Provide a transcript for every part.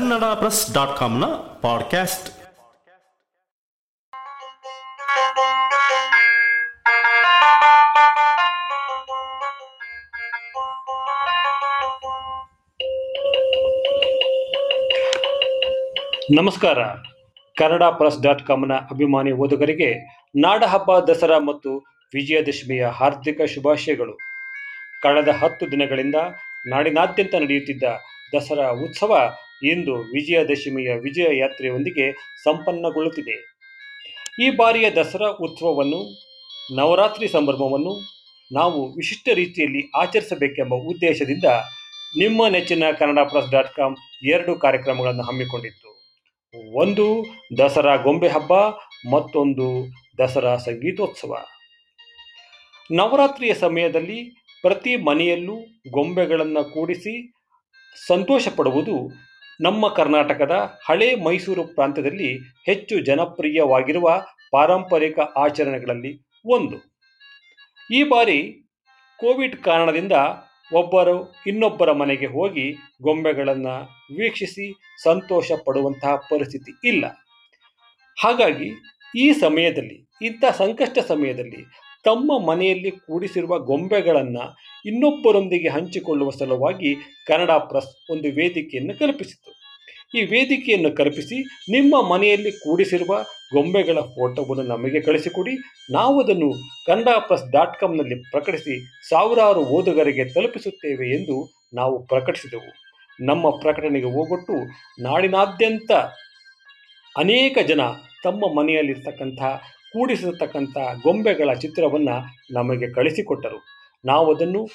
Kannada press dot ಕಾಮ್ನ podcast. ನಮಸ್ಕಾರ. Kannada plus dot ಕಾಮ್ನ ಅಭಿಮಾನಿ ಓದುಗರಿಗೆ ನಾಡಹಬ್ಬ ದಸರಾ ಮತ್ತು ವಿಜಯದಶಮಿಯ ಹಾರ್ದಿಕ ಶುಭಾಶಯಗಳು. ಕಳೆದ ಹತ್ತು ದಿನಗಳಿಂದ ನಾಡಿನಾದ್ಯಂತ ನಡೆಯುತ್ತಿದ್ದ ದಸರಾ ಉತ್ಸವ ಇಂದು ವಿಜಯದಶಮಿಯ ವಿಜಯ ಯಾತ್ರೆಯೊಂದಿಗೆ ಸಂಪನ್ನಗೊಳ್ಳುತ್ತಿದೆ. ಈ ಬಾರಿಯ ದಸರಾ ಉತ್ಸವವನ್ನು, ನವರಾತ್ರಿ ಸಂಭ್ರಮವನ್ನು ನಾವು ವಿಶಿಷ್ಟ ರೀತಿಯಲ್ಲಿ ಆಚರಿಸಬೇಕೆಂಬ ಉದ್ದೇಶದಿಂದ ನಿಮ್ಮ ನೆಚ್ಚಿನ ಕನ್ನಡ ಪ್ಲಸ್ ಡಾಟ್ ಕಾಮ್ ಎರಡು ಕಾರ್ಯಕ್ರಮಗಳನ್ನು ಹಮ್ಮಿಕೊಂಡಿತ್ತು. ಒಂದು ದಸರಾ ಗೊಂಬೆ ಹಬ್ಬ, ಮತ್ತೊಂದು ದಸರಾ ಸಂಗೀತೋತ್ಸವ. ನವರಾತ್ರಿಯ ಸಮಯದಲ್ಲಿ ಪ್ರತಿ ಮನೆಯಲ್ಲೂ ಗೊಂಬೆಗಳನ್ನು ಕೂಡಿಸಿ ಸಂತೋಷ ಪಡುವುದು ನಮ್ಮ ಕರ್ನಾಟಕದ ಹಳೆ ಮೈಸೂರು ಪ್ರಾಂತ್ಯದಲ್ಲಿ ಹೆಚ್ಚು ಜನಪ್ರಿಯವಾಗಿರುವ ಪಾರಂಪರಿಕ ಆಚರಣೆಗಳಲ್ಲಿ ಒಂದು. ಈ ಬಾರಿ ಕೋವಿಡ್ ಕಾರಣದಿಂದ ಒಬ್ಬರು ಇನ್ನೊಬ್ಬರ ಮನೆಗೆ ಹೋಗಿ ಗೊಂಬೆಗಳನ್ನು ವೀಕ್ಷಿಸಿ ಸಂತೋಷ ಪಡುವಂತಹ ಪರಿಸ್ಥಿತಿ ಇಲ್ಲ. ಹಾಗಾಗಿ ಈ ಸಮಯದಲ್ಲಿ, ಇಂಥ ಸಂಕಷ್ಟ ಸಮಯದಲ್ಲಿ ತಮ್ಮ ಮನೆಯಲ್ಲಿ ಕೂಡಿಸಿರುವ ಗೊಂಬೆಗಳನ್ನು ಇನ್ನೊಬ್ಬರೊಂದಿಗೆ ಹಂಚಿಕೊಳ್ಳುವ ಸಲುವಾಗಿ ಕನ್ನಡ ಪ್ರೆಸ್ ಒಂದು ವೇದಿಕೆಯನ್ನು ಕಲ್ಪಿಸಿತು ಈ ವೇದಿಕೆಯನ್ನು ಕಲ್ಪಿಸಿ ನಿಮ್ಮ ಮನೆಯಲ್ಲಿ ಕೂಡಿಸಿರುವ ಗೊಂಬೆಗಳ ಫೋಟೋವನ್ನು ನಮಗೆ ಕಳಿಸಿಕೊಡಿ. ನಾವು ಅದನ್ನು ಕನ್ನಡ ಪ್ಲಸ್ ಡಾಟ್ ಕಾಮ್ನಲ್ಲಿ ಪ್ರಕಟಿಸಿ ಸಾವಿರಾರು ಓದುಗರಿಗೆ ತಲುಪಿಸುತ್ತೇವೆ ಎಂದು ನಾವು ಪ್ರಕಟಿಸಿದೆವು. ನಮ್ಮ ಪ್ರಕಟಣೆಗೆ ಹೋಗೊಟ್ಟು ನಾಡಿನಾದ್ಯಂತ ಅನೇಕ ಜನ ತಮ್ಮ ಮನೆಯಲ್ಲಿರ್ತಕ್ಕಂಥ ಕೂಡಿಸಿರ್ತಕ್ಕಂಥ ಗೊಂಬೆಗಳ ಚಿತ್ರವನ್ನು ನಮಗೆ ಕಳಿಸಿಕೊಟ್ಟರು. ನಾವು ಅದನ್ನು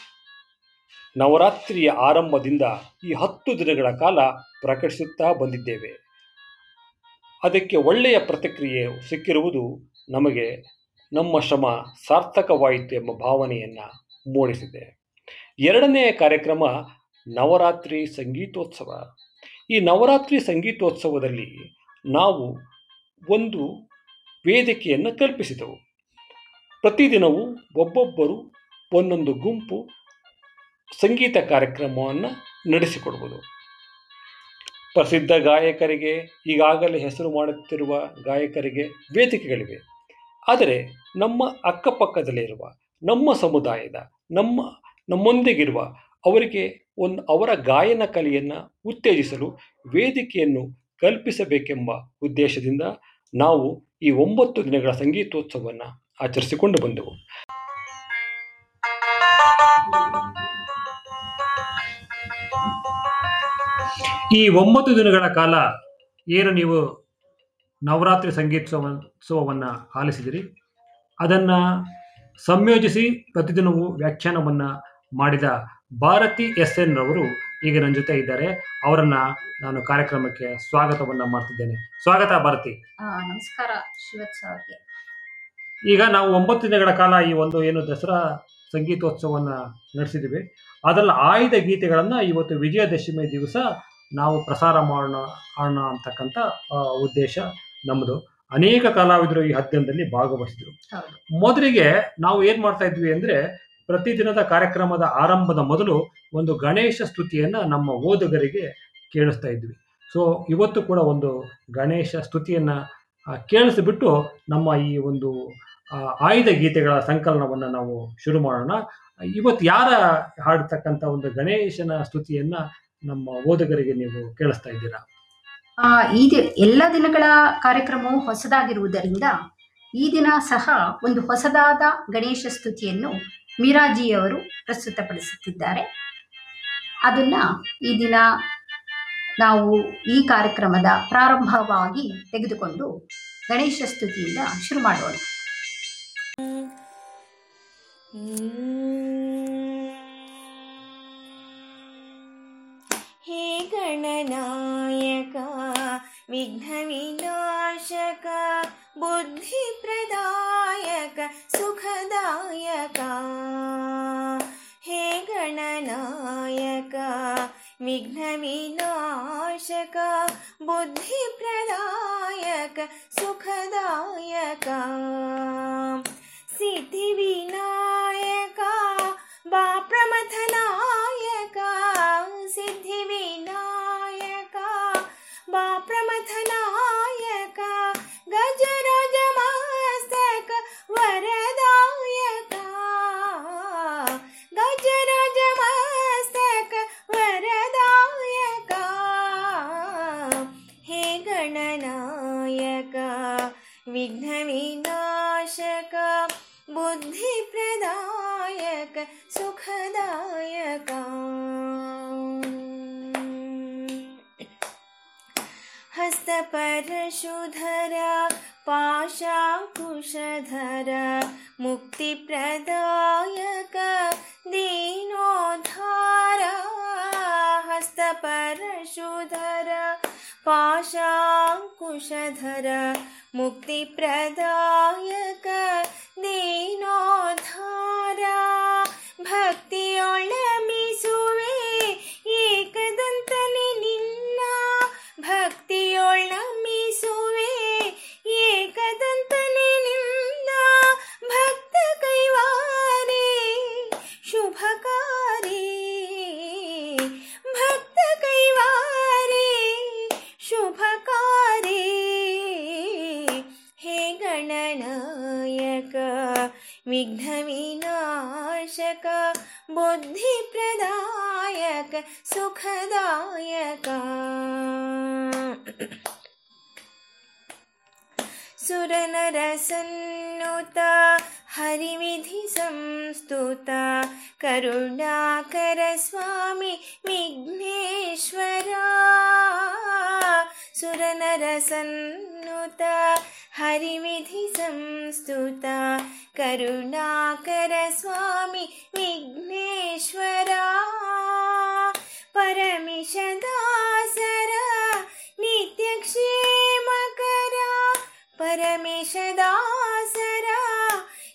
ನವರಾತ್ರಿಯ ಆರಂಭದಿಂದ ಈ ಹತ್ತು ದಿನಗಳ ಕಾಲ ಪ್ರಕಟಿಸುತ್ತಾ ಬಂದಿದ್ದೇವೆ. ಅದಕ್ಕೆ ಒಳ್ಳೆಯ ಪ್ರತಿಕ್ರಿಯೆ ಸಿಕ್ಕಿರುವುದು ನಮಗೆ ನಮ್ಮ ಶ್ರಮ ಸಾರ್ಥಕವಾಯಿತು ಎಂಬ ಭಾವನೆಯನ್ನು ಮೂಡಿಸಿದೆ. ಎರಡನೆಯ ಕಾರ್ಯಕ್ರಮ ನವರಾತ್ರಿ ಸಂಗೀತೋತ್ಸವ. ಈ ನವರಾತ್ರಿ ಸಂಗೀತೋತ್ಸವದಲ್ಲಿ ನಾವು ಒಂದು ವೇದಿಕೆಯನ್ನು ಕಲ್ಪಿಸಿದವು. ಪ್ರತಿದಿನವೂ ಒಬ್ಬೊಬ್ಬರು ಒಂದೊಂದು ಗುಂಪು ಸಂಗೀತ ಕಾರ್ಯಕ್ರಮವನ್ನು ನಡೆಸಿಕೊಡುವುದು. ಪ್ರಸಿದ್ಧ ಗಾಯಕರಿಗೆ ಈಗಾಗಲೇ ಹೆಸರು ಮಾಡುತ್ತಿರುವ ಗಾಯಕರಿಗೆ ವೇದಿಕೆಗಳಿವೆ. ಆದರೆ ನಮ್ಮ ಅಕ್ಕಪಕ್ಕದಲ್ಲಿರುವ, ನಮ್ಮ ಸಮುದಾಯದ, ನಮ್ಮ, ನಮ್ಮೊಂದಿಗಿರುವ ಅವರಿಗೆ ಒಂದು, ಅವರ ಗಾಯನ ಕಲೆಯನ್ನು ಉತ್ತೇಜಿಸಲು ವೇದಿಕೆಯನ್ನು ಕಲ್ಪಿಸಬೇಕೆಂಬ ಉದ್ದೇಶದಿಂದ ನಾವು ಈ ಒಂಬತ್ತು ದಿನಗಳ ಸಂಗೀತೋತ್ಸವವನ್ನು ಆಚರಿಸಿಕೊಂಡು ಬಂದೆವು. ಈ ಒಂಬತ್ತು ದಿನಗಳ ಕಾಲ ಏನು ನೀವು ನವರಾತ್ರಿ ಸಂಗೀತೋತ್ಸವವನ್ನು ಆಲಿಸಿದಿರಿ? ಅದನ್ನು ಸಂಯೋಜಿಸಿ ಪ್ರತಿದಿನವೂ ವ್ಯಾಖ್ಯಾನವನ್ನು ಮಾಡಿದ ಭಾರತಿ ಎಸ್ ಎನ್ ರವರು ಈಗ ನನ್ನ ಜೊತೆ ಇದ್ದಾರೆ. ಅವರನ್ನ ನಾನು ಕಾರ್ಯಕ್ರಮಕ್ಕೆ ಸ್ವಾಗತವನ್ನ ಮಾಡ್ತಿದ್ದೇನೆ. ಸ್ವಾಗತ ಭಾರತಿ. ಆ, ನಮಸ್ಕಾರ ಶಿವತ್ ಈಗ ನಾವು ಒಂಬತ್ತು ದಿನಗಳ ಕಾಲ ಈ ಒಂದು ಏನು ದಸರಾ ಸಂಗೀತೋತ್ಸವವನ್ನ ನಡೆಸಿದ್ದೀವಿ. ಅದರಲ್ಲಿ ಆಯ್ದ ಗೀತೆಗಳನ್ನ ಇವತ್ತು ವಿಜಯದಶಮಿ ದಿವಸ ನಾವು ಪ್ರಸಾರ ಮಾಡೋಣ ಮಾಡೋಣ ಅಂತಕ್ಕಂಥ ಆ, ಉದ್ದೇಶ ನಮ್ಮದು ಅನೇಕ ಕಲಾವಿದರು ಈ ಹದ್ದಿನದಲ್ಲಿ ಭಾಗವಹಿಸಿದ್ರು. ಹೌದು. ಮೊದಲಿಗೆ ನಾವು ಏನ್ ಮಾಡ್ತಾ ಇದ್ವಿ ಅಂದರೆ ಪ್ರತಿದಿನದ ಕಾರ್ಯಕ್ರಮದ ಆರಂಭದ ಮೊದಲು ಒಂದು ಗಣೇಶ ಸ್ತುತಿಯನ್ನು ನಮ್ಮ ಓದುಗರಿಗೆ ಕೇಳಿಸ್ತಾ ಇದ್ವಿ. ಸೊ ಇವತ್ತು ಕೂಡ ಒಂದು ಗಣೇಶ ಸ್ತುತಿಯನ್ನು ಕೇಳಿಸಿಬಿಟ್ಟು ನಮ್ಮ ಈ ಒಂದು ಆಯ್ದ ಗೀತೆಗಳ ಸಂಕಲನವನ್ನು ನಾವು ಶುರು ಮಾಡೋಣ. ಇವತ್ತು ಯಾರ ಹಾಡ್ತಕ್ಕಂಥ ಒಂದು ಗಣೇಶನ ಸ್ತುತಿಯನ್ನ ನಮ್ಮ ಓದುಗರಿಗೆ ನೀವು ಕೇಳಿಸ್ತಾ ಇದ್ದೀರಾ? ಈ ಎಲ್ಲ ದಿನಗಳ ಕಾರ್ಯಕ್ರಮವು ಹೊಸದಾಗಿರುವುದರಿಂದ ಈ ದಿನ ಸಹ ಒಂದು ಹೊಸದಾದ ಗಣೇಶ ಸ್ತುತಿಯನ್ನು ಮೀರಾಜಿಯವರು ಪ್ರಸ್ತುತಪಡಿಸುತ್ತಿದ್ದಾರೆ. ಅದನ್ನ ಈ ದಿನ ನಾವು ಈ ಕಾರ್ಯಕ್ರಮದ ಪ್ರಾರಂಭವಾಗಿ ತೆಗೆದುಕೊಂಡು ಗಣೇಶ ಸ್ತುತಿಯಿಂದ ಶುರು ಮಾಡೋಣ. ಹೇ ಗಣನಾಯಕ विघ्नविनाशक बुद्धिप्रदायक सुखदायक। हे गणनायक विघ्नविनाशक बुद्धिप्रदायक सुखदायक। सिद्धिविनायक वा प्रमथनायक गजराजमस्तक वरदायक गजराजमस्तक वरदायक हे गणनायक विघ्न विनाशक बुद्धि प्रदायक सुखदायका। हस्तपरशुधर पाशाकुशधर मुक्तिप्रदायक दीनोद्धार हस्तपरशुधर पाशाकुशधर मुक्तिप्रदायक दीनोद्धार गणनायक विघ्नविनाशक बुद्धिप्रदायक सुखदायक। सुरनरसन्नुत हरिविधि संस्तुत करुणाकर स्वामि विघ्नेश्वरा। सुरनरसन्नुत हरिविधि संस्तुत करुणाकर स्वामि विघ्नेश्वरा। परमेशदासर परमेशदासर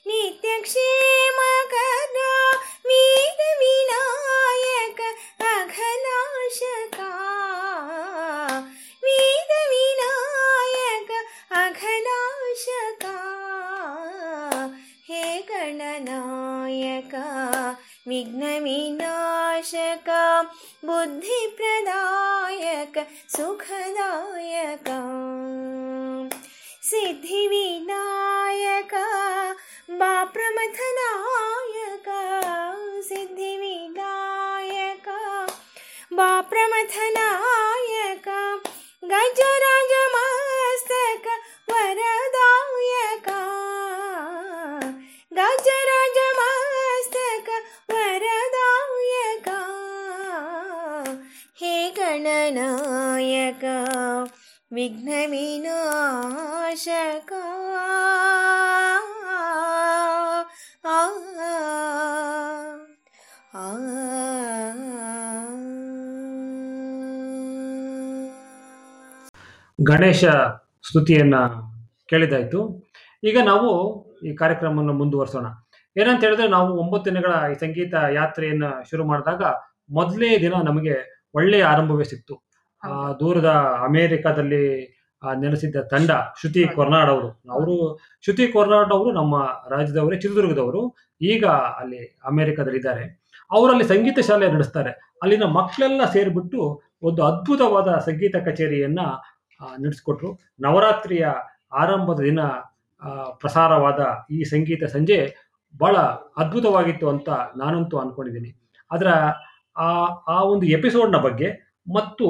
नित्यक्षेमकर वीरविनायक अघनाशका वीरविनायक अघनाशका हे गणनायक विघ्नविनाशक बुद्धिप्रदायक सुखदायक सिद्धिविनायक बाप्रमथनायक सिद्धिविनायक बाप्रमथनायक गजराजमस्तक वरदायक गजराजमस्तक वरदायक। हे गणनायक ವಿಘ್ನವಿನಾಶಕ ಗಣೇಶ ಸ್ತುತಿಯನ್ನ ಕೇಳಿದಾಯ್ತು ಈಗ ನಾವು ಈ ಕಾರ್ಯಕ್ರಮವನ್ನು ಮುಂದುವರಿಸೋಣ ಏನಂತ ಹೇಳಿದ್ರೆ ನಾವು ಒಂಬತ್ತು ದಿನಗಳ ಈ ಸಂಗೀತ ಯಾತ್ರೆಯನ್ನು ಶುರು ಮಾಡಿದಾಗ ಮೊದಲೇ ದಿನ ನಮಗೆ ಒಳ್ಳೆಯ ಆರಂಭವೇ ಸಿಕ್ತು ಆ, ದೂರದ ಅಮೆರಿಕಾದಲ್ಲಿ ಆ, ನೆಲೆಸಿದ್ದ ತಂಡ ಶ್ರುತಿ ಕೊರ್ನಾಡ್ ಅವರು. ಅವರು ಶ್ರುತಿ ಕೊರ್ನಾಡ್ ಅವರು ನಮ್ಮ ರಾಜ್ಯದವರೇ ಚಿತ್ರದುರ್ಗದವರು ಈಗ ಅಲ್ಲಿ ಅಮೆರಿಕಾದಲ್ಲಿ ಇದ್ದಾರೆ ಅವರಲ್ಲಿ ಸಂಗೀತ ಶಾಲೆ ನಡೆಸ್ತಾರೆ. ಅಲ್ಲಿನ ಮಕ್ಕಳೆಲ್ಲ ಸೇರಿಬಿಟ್ಟು ಒಂದು ಅದ್ಭುತವಾದ ಸಂಗೀತ ಕಚೇರಿಯನ್ನ ಆ, ನಡೆಸ್ಕೊಟ್ರು. ನವರಾತ್ರಿಯ ಆರಂಭದ ದಿನ ಆ, ಪ್ರಸಾರವಾದ ಈ ಸಂಗೀತ ಸಂಜೆ ಬಹಳ ಅದ್ಭುತವಾಗಿತ್ತು ಅಂತ ನಾನಂತೂ ಅನ್ಕೊಂಡಿದ್ದೀನಿ. ಅದರ ಆ ಆ ಒಂದು ಎಪಿಸೋಡ್ನ ಬಗ್ಗೆ ಮತ್ತು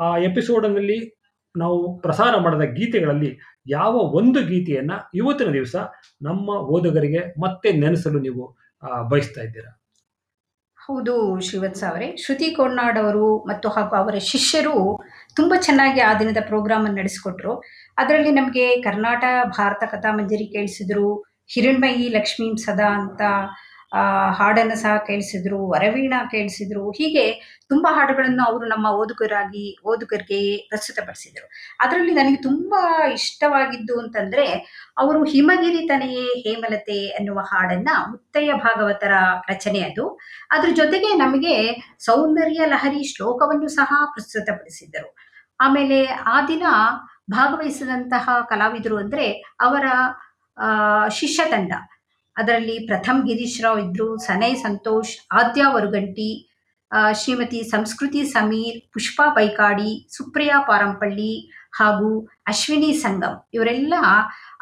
ಆ ಎಪಿಸೋಡ್ನಲ್ಲಿ ನಾವು ಪ್ರಸಾರ ಮಾಡಿದ ಗೀತೆಗಳಲ್ಲಿ ಯಾವ ಒಂದು ಗೀತೆಯನ್ನ ಇವತ್ತಿನ ದಿವಸ ನಮ್ಮ ಓದುಗರಿಗೆ ಮತ್ತೆ ನೆನೆಸಲು ನೀವು ಬಯಸ್ತಾ ಇದ್ದೀರಾ? ಹೌದು ಶ್ರೀವತ್ಸ ಅವರೇ. ಶ್ರುತಿ ಅವರು ಮತ್ತು ಹಾಗೂ ಅವರ ಶಿಷ್ಯರು ತುಂಬ ಚೆನ್ನಾಗಿ ಆ ದಿನದ ಪ್ರೋಗ್ರಾಮ್ ಅನ್ನು ನಡೆಸಿಕೊಟ್ರು. ಅದರಲ್ಲಿ ನಮಗೆ ಕರ್ನಾಟಕ ಭಾರತ ಕಥಾಮಂಜರಿ ಕೇಳಿಸಿದ್ರು, ಹಿರಣ್ಮಯಿ ಲಕ್ಷ್ಮೀಂ ಸದಾ ಅಂತ ಹಾಡನ್ನು ಸಹ ಕೇಳಿಸಿದ್ರು ವರವೀಣ ಕೇಳಿಸಿದ್ರು ಹೀಗೆ ತುಂಬಾ ಹಾಡುಗಳನ್ನು ಅವರು ನಮ್ಮ ಓದುಗರಾಗಿ ಓದುಗರಿಗೆ ಪ್ರಸ್ತುತಪಡಿಸಿದರು. ಅದರಲ್ಲಿ ನನಗೆ ತುಂಬಾ ಇಷ್ಟವಾಗಿದ್ದು ಅಂತಂದ್ರೆ ಅವರು ಹಿಮಗಿರಿ ತನೆಯೇ ಹೇಮಲತೆ ಅನ್ನುವ ಹಾಡನ್ನ ಮುತ್ತಯ್ಯ ಭಾಗವತರ ರಚನೆ ಅದು. ಅದ್ರ ಜೊತೆಗೆ ನಮಗೆ ಸೌಂದರ್ಯ ಲಹರಿ ಶ್ಲೋಕವನ್ನು ಸಹ ಪ್ರಸ್ತುತಪಡಿಸಿದ್ದರು. ಆಮೇಲೆ ಆ ದಿನ ಭಾಗವಹಿಸಿದಂತಹ ಕಲಾವಿದರು ಅಂದ್ರೆ ಅವರ ಆ, ಶಿಷ್ಯ ತಂಡ. ಅದರಲ್ಲಿ ಪ್ರಥಮ್ ಗಿರೀಶ್ ರಾವ್ ಇದ್ರು, ಸನೈ ಸಂತೋಷ್, ಆದ್ಯ ವರುಗಂಟಿ ಶ್ರೀಮತಿ ಸಂಸ್ಕೃತಿ ಸಮೀರ್, ಪುಷ್ಪಾ ಬೈಕಾಡಿ, ಸುಪ್ರಿಯಾ ಪಾರಂಪಳ್ಳಿ ಹಾಗೂ ಅಶ್ವಿನಿ ಸಂಗಮ್. ಇವರೆಲ್ಲ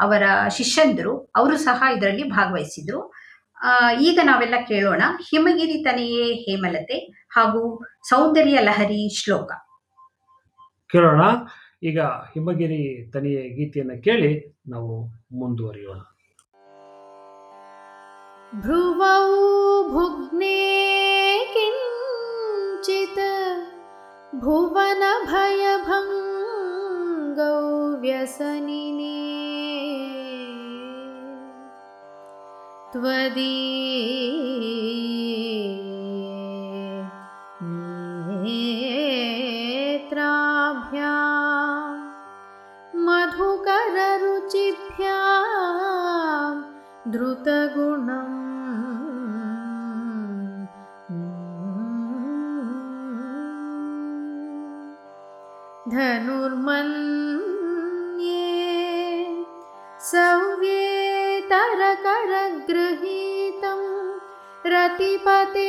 ಅವರ ಶಿಷ್ಯಂದರು. ಅವರು ಸಹ ಇದರಲ್ಲಿ ಭಾಗವಹಿಸಿದ್ರು. ಈಗ ನಾವೆಲ್ಲ ಕೇಳೋಣ. ಹಿಮಗಿರಿ ತನೆಯೇ ಹೇಮಲತೆ ಹಾಗೂ ಸೌಂದರ್ಯ ಲಹರಿ ಶ್ಲೋಕ. ಕೇಳೋಣ. ಈಗ ಹಿಮಗಿರಿ ತನಿಯ ಗೀತೆಯನ್ನು ಕೇಳಿ ನಾವು ಮುಂದುವರಿಯೋಣ. भ्रुवौ भुग्ने किञ्चित् भुवनभयभङ्गौ व्यसनिने। त्वदीये পাতে পাতে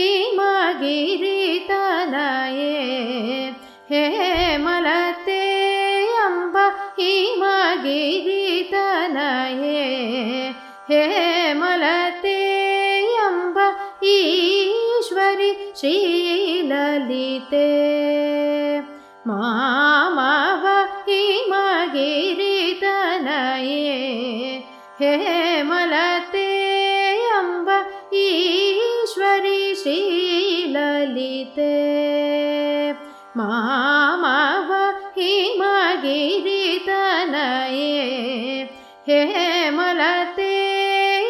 हिम गिरितनये हे मलते अम्ब हिमगिरि तनये हे मलते अम्ब ईश्वरि श्रीललिते मा मा मामव हिमगिरितनये। हे मलते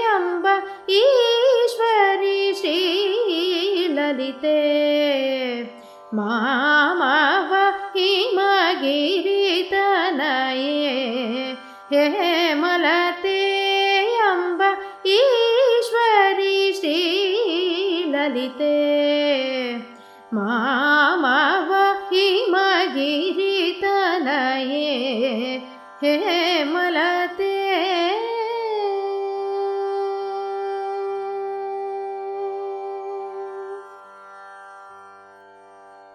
अम्ब ईश्वरि श्रीललिते। मामव हिमगिरितनये। हे मल लते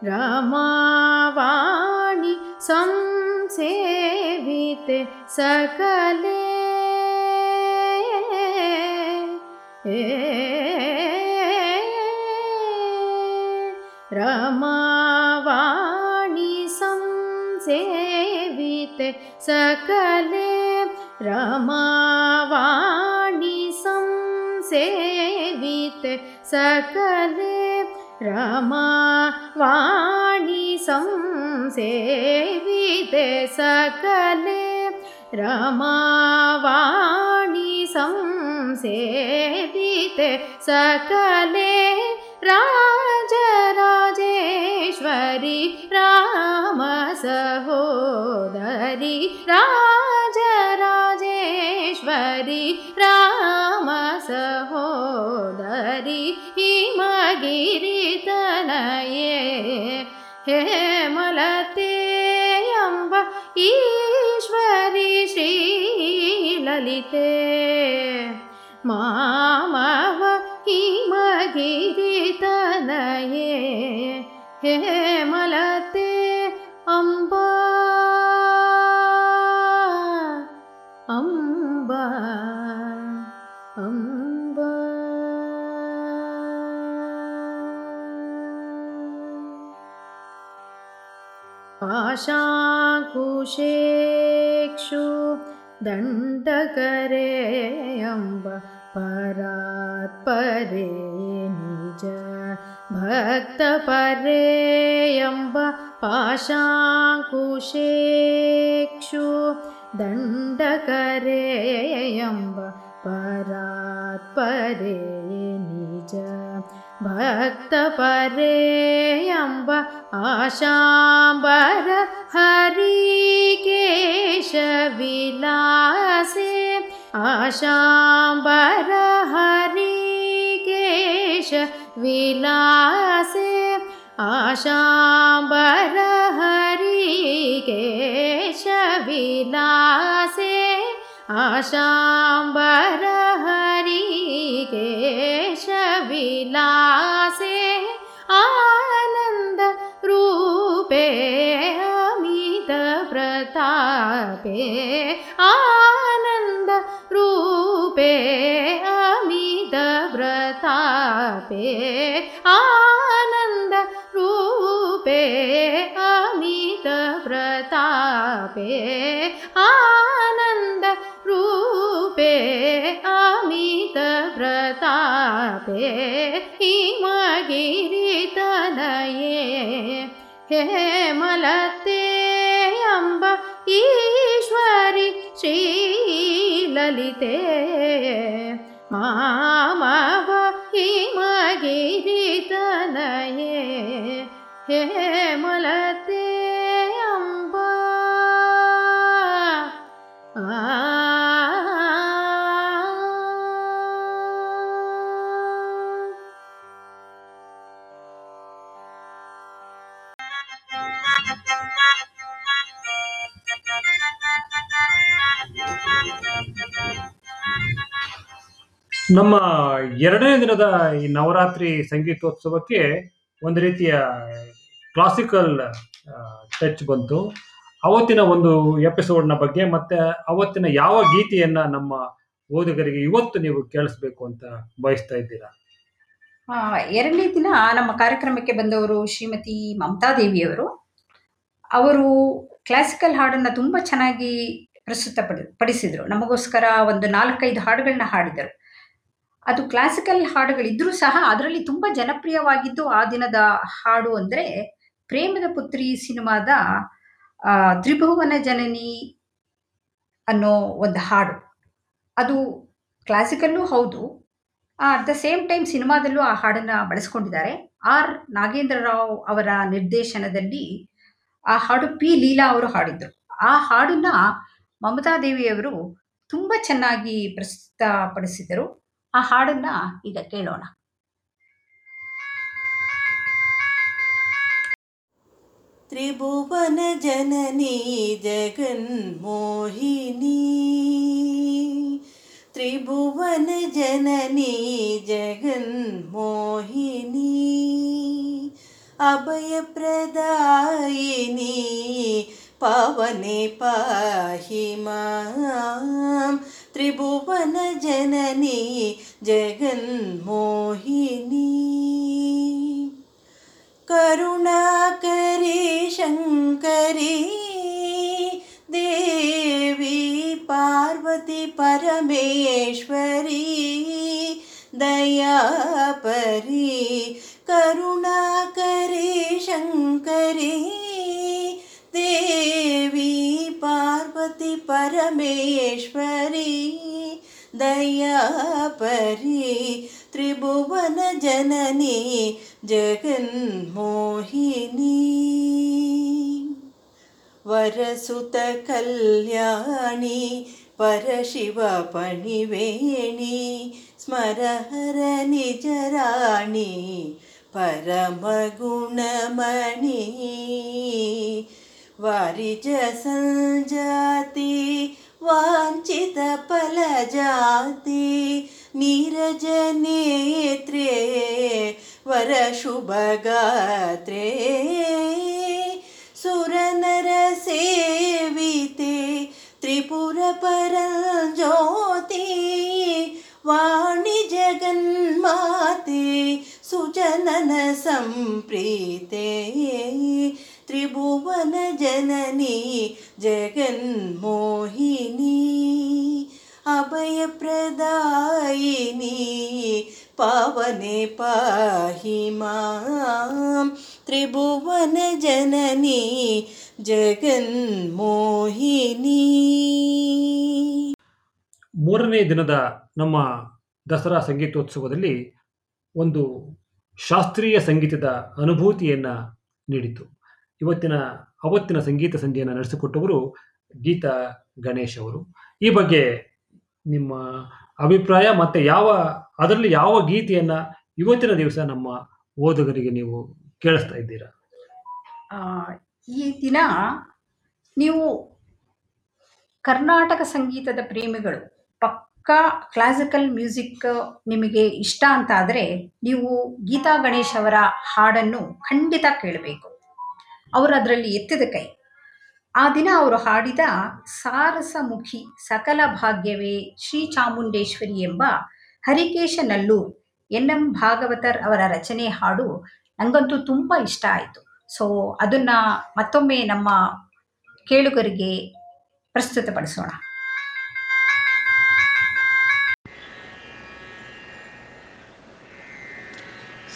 रमावाणि संसेविते सकले. रमा सकले रमावाणि संसेविते। सकले रमावाणि संसेविते। सकले रमावाणि संसेविते। सकले राजराजेश्वरि राजराजेश्वरि रामसहोदरि हिमगिरितनये हे मलते अम्ब ईश्वरि श्रीललिते मामव हिमगिरितनये हे मल पाशाकुशेक्षु दण्डकरेऽम्ब परात्परे निज भक्तपरेऽम्ब पाशाकुशेक्षु दण्डकरेऽम्ब परात्परे नि भक्तपरे आशाम्बर हरिकेशविलासे। आशाम्बर हरिकेशविलासे। आशाम्बर हरिकेशविलासे। आशाम्बर हरिके विलासे आनन्द रूपे अमित प्रतापे आनन्द रूपे अमित प्रतापे आनन्द रूपे अमित प्रतापे आनन्द हिमगिरि हिमगिरितनये। हे मलते अम्ब ईश्वरि श्रीललिते। मा ನಮ್ಮ ಎರಡನೇ ದಿನದ ಈ ನವರಾತ್ರಿ ಸಂಗೀತೋತ್ಸವಕ್ಕೆ ಒಂದು ರೀತಿಯ ಕ್ಲಾಸಿಕಲ್ ಟಚ್ ಬಂತು. ಅವತ್ತಿನ ಒಂದು ಎಪಿಸೋಡ್ನ ಬಗ್ಗೆ ಮತ್ತೆ ಅವತ್ತಿನ ಯಾವ ಗೀತೆಯನ್ನ ನಮ್ಮ ಓದುಗರಿಗೆ ಇವತ್ತು ನೀವು ಕೇಳಿಸ್ಬೇಕು ಅಂತ ಬಯಸ್ತಾ ಇದ್ದೀರಾ? ಎರಡನೇ ದಿನ ನಮ್ಮ ಕಾರ್ಯಕ್ರಮಕ್ಕೆ ಬಂದವರು ಶ್ರೀಮತಿ ಮಮತಾ ದೇವಿಯವರು. ಅವರು ಕ್ಲಾಸಿಕಲ್ ಹಾಡನ್ನು ತುಂಬ ಚೆನ್ನಾಗಿ ಪ್ರಸ್ತುತ ಪಡಿಸಿದರು. ನಮಗೋಸ್ಕರ ಒಂದು ನಾಲ್ಕೈದು ಹಾಡುಗಳನ್ನ ಹಾಡಿದರು. ಅದು ಕ್ಲಾಸಿಕಲ್ ಹಾಡುಗಳಿದ್ದರೂ ಸಹ ಅದರಲ್ಲಿ ತುಂಬ ಜನಪ್ರಿಯವಾಗಿದ್ದು ಆ ದಿನದ ಹಾಡು ಅಂದರೆ ಪ್ರೇಮದ ಪುತ್ರಿ ಸಿನಿಮಾದ ತ್ರಿಭುವನ ಜನನಿ ಅನ್ನೋ ಒಂದು ಹಾಡು. ಅದು ಕ್ಲಾಸಿಕಲ್ಲೂ ಹೌದು. ಅಟ್ ದ ಸೇಮ್ ಟೈಮ್ ಸಿನಿಮಾದಲ್ಲೂ ಆ ಹಾಡನ್ನು ಬಳಸ್ಕೊಂಡಿದ್ದಾರೆ. ಆರ್. ನಾಗೇಂದ್ರ ರಾವ್ ಅವರ ನಿರ್ದೇಶನದಲ್ಲಿ ಆ ಹಾಡು ಪಿ. ಲೀಲಾ ಅವರು ಹಾಡಿದ್ದರು ಆ ಹಾಡನ್ನ ಮಮತಾದೇವಿಯವರು ದೇವಿಯವರು ತುಂಬ ಚೆನ್ನಾಗಿ ಪ್ರಸ್ತುತಪಡಿಸಿದರು ಆ ಹಾಡನ್ನ ಈಗ ಕೇಳೋಣ त्रिभुवन जननी जगन्मोहिनी त्रिभुवन जननी जगन्मोहिनी अभयप्रदायिनी पावने पाहि मां त्रिभुवन जननी जगन्मोहिनी। करुणाकरी शङ्करी देवी पार्वती परमेश्वरी दयापरी करुणाकरी शङ्करी देवी पार्वती परमेश्वरी दयापरि त्रिभुवनजननी जगन्मोहिनी। वरसुतकल्याणि परशिवपणिवेणी स्मरहरणि जराणि परमगुणमणि। वारिजसञ्जाति वाञ्छितफलजाति नीरजनेत्रे वरशुभगात्रे सुरनरसेविते त्रिपुरपरञ्ज्योति वाणिजगन्माते ज्योति सुजनन सम्प्रीते ತ್ರಿಭುವನ ಜನನಿ ಜಗನ್ಮೋಹಿನಿ ಅಭಯಪ್ರದಾಯಿನಿ ಪಾವನೆ ಪಾಹಿ ಮಾಂ ತ್ರಿಭುವನ ಜನನಿ ಜಗನ್ಮೋಹಿನಿ ಮೂರನೇ ದಿನದ ನಮ್ಮ ದಸರಾ ಸಂಗೀತೋತ್ಸವದಲ್ಲಿ ಒಂದು ಶಾಸ್ತ್ರೀಯ ಸಂಗೀತದ ಅನುಭೂತಿಯನ್ನು ನೀಡಿತು. ಇವತ್ತಿನ, ಅವತ್ತಿನ ಸಂಗೀತ ಸಂಜೆಯನ್ನು ನಡೆಸಿಕೊಟ್ಟವರು ಗೀತಾ ಗಣೇಶ್ ಅವರು. ಈ ಬಗ್ಗೆ ನಿಮ್ಮ ಅಭಿಪ್ರಾಯ ಮತ್ತು ಯಾವ, ಅದರಲ್ಲಿ ಯಾವ ಗೀತೆಯನ್ನ ಇವತ್ತಿನ ದಿವಸ ನಮ್ಮ ಓದುಗರಿಗೆ ನೀವು ಕೇಳಿಸ್ತಾ ಇದ್ದೀರಾ? ಈ ದಿನ ನೀವು ಕರ್ನಾಟಕ ಸಂಗೀತದ ಪ್ರೇಮಿಗಳು, ಪಕ್ಕಾ ಕ್ಲಾಸಿಕಲ್ ಮ್ಯೂಸಿಕ್ ನಿಮಗೆ ಇಷ್ಟ ಅಂತ ಆದರೆ ನೀವು ಗೀತಾ ಗಣೇಶ್ ಅವರ ಹಾಡನ್ನು ಖಂಡಿತ ಕೇಳಬೇಕು. ಅವರು ಅದರಲ್ಲಿ ಎತ್ತಿದ ಕೈ. ಆ ದಿನ ಅವರು ಹಾಡಿದ ಸಾರಸಮುಖಿ ಸಕಲ ಭಾಗ್ಯವೇ ಶ್ರೀ ಚಾಮುಂಡೇಶ್ವರಿ ಎಂಬ Harikesanallur N M Bhagavatar ಅವರ ರಚನೆ ಹಾಡು ನನಗಂತೂ ತುಂಬ ಇಷ್ಟ ಆಯಿತು. ಸೊ ಅದನ್ನು ಮತ್ತೊಮ್ಮೆ ನಮ್ಮ ಕೇಳುಗರಿಗೆ ಪ್ರಸ್ತುತಪಡಿಸೋಣ.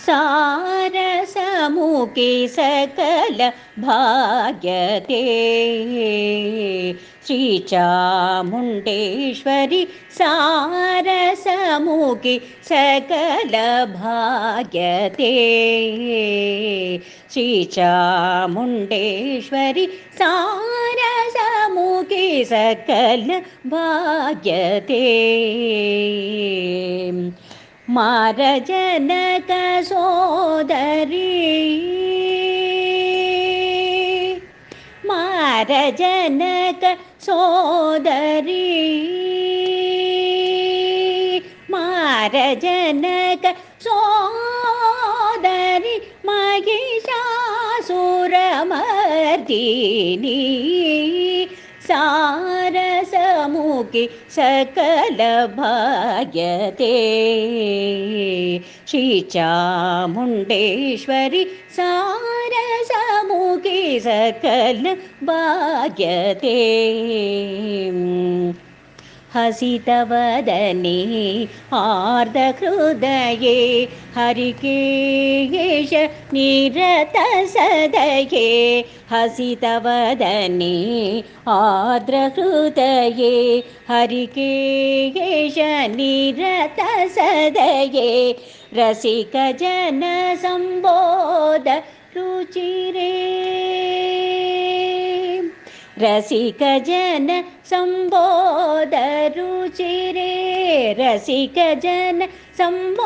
सारसमुखी सकल भाग्यते। श्रीचामुण्डेश्वरि सारसमुखी सकल भाग्यते। श्रीचामुण्डेश्वरि सारसमुखी सकल भाग्यते मारजनकसोदरी। मारजनकसोदरी। मारजनकसोदरि महिषासुरमर्दिनी। सारसमुे सकल श्रीचामुण्डेश्वरि श्रीचामुण्डेश्वरी सार हसितवदने आर्द्रहृदये हरिकेश निरतसदये हसितवदने आर्द्रहृदये हरिकेश निरतसदये रसिकजनसम्बोध रुचिरे रसिकजन सम्बोधरुचिरे रसिकजन संवादरुचिरि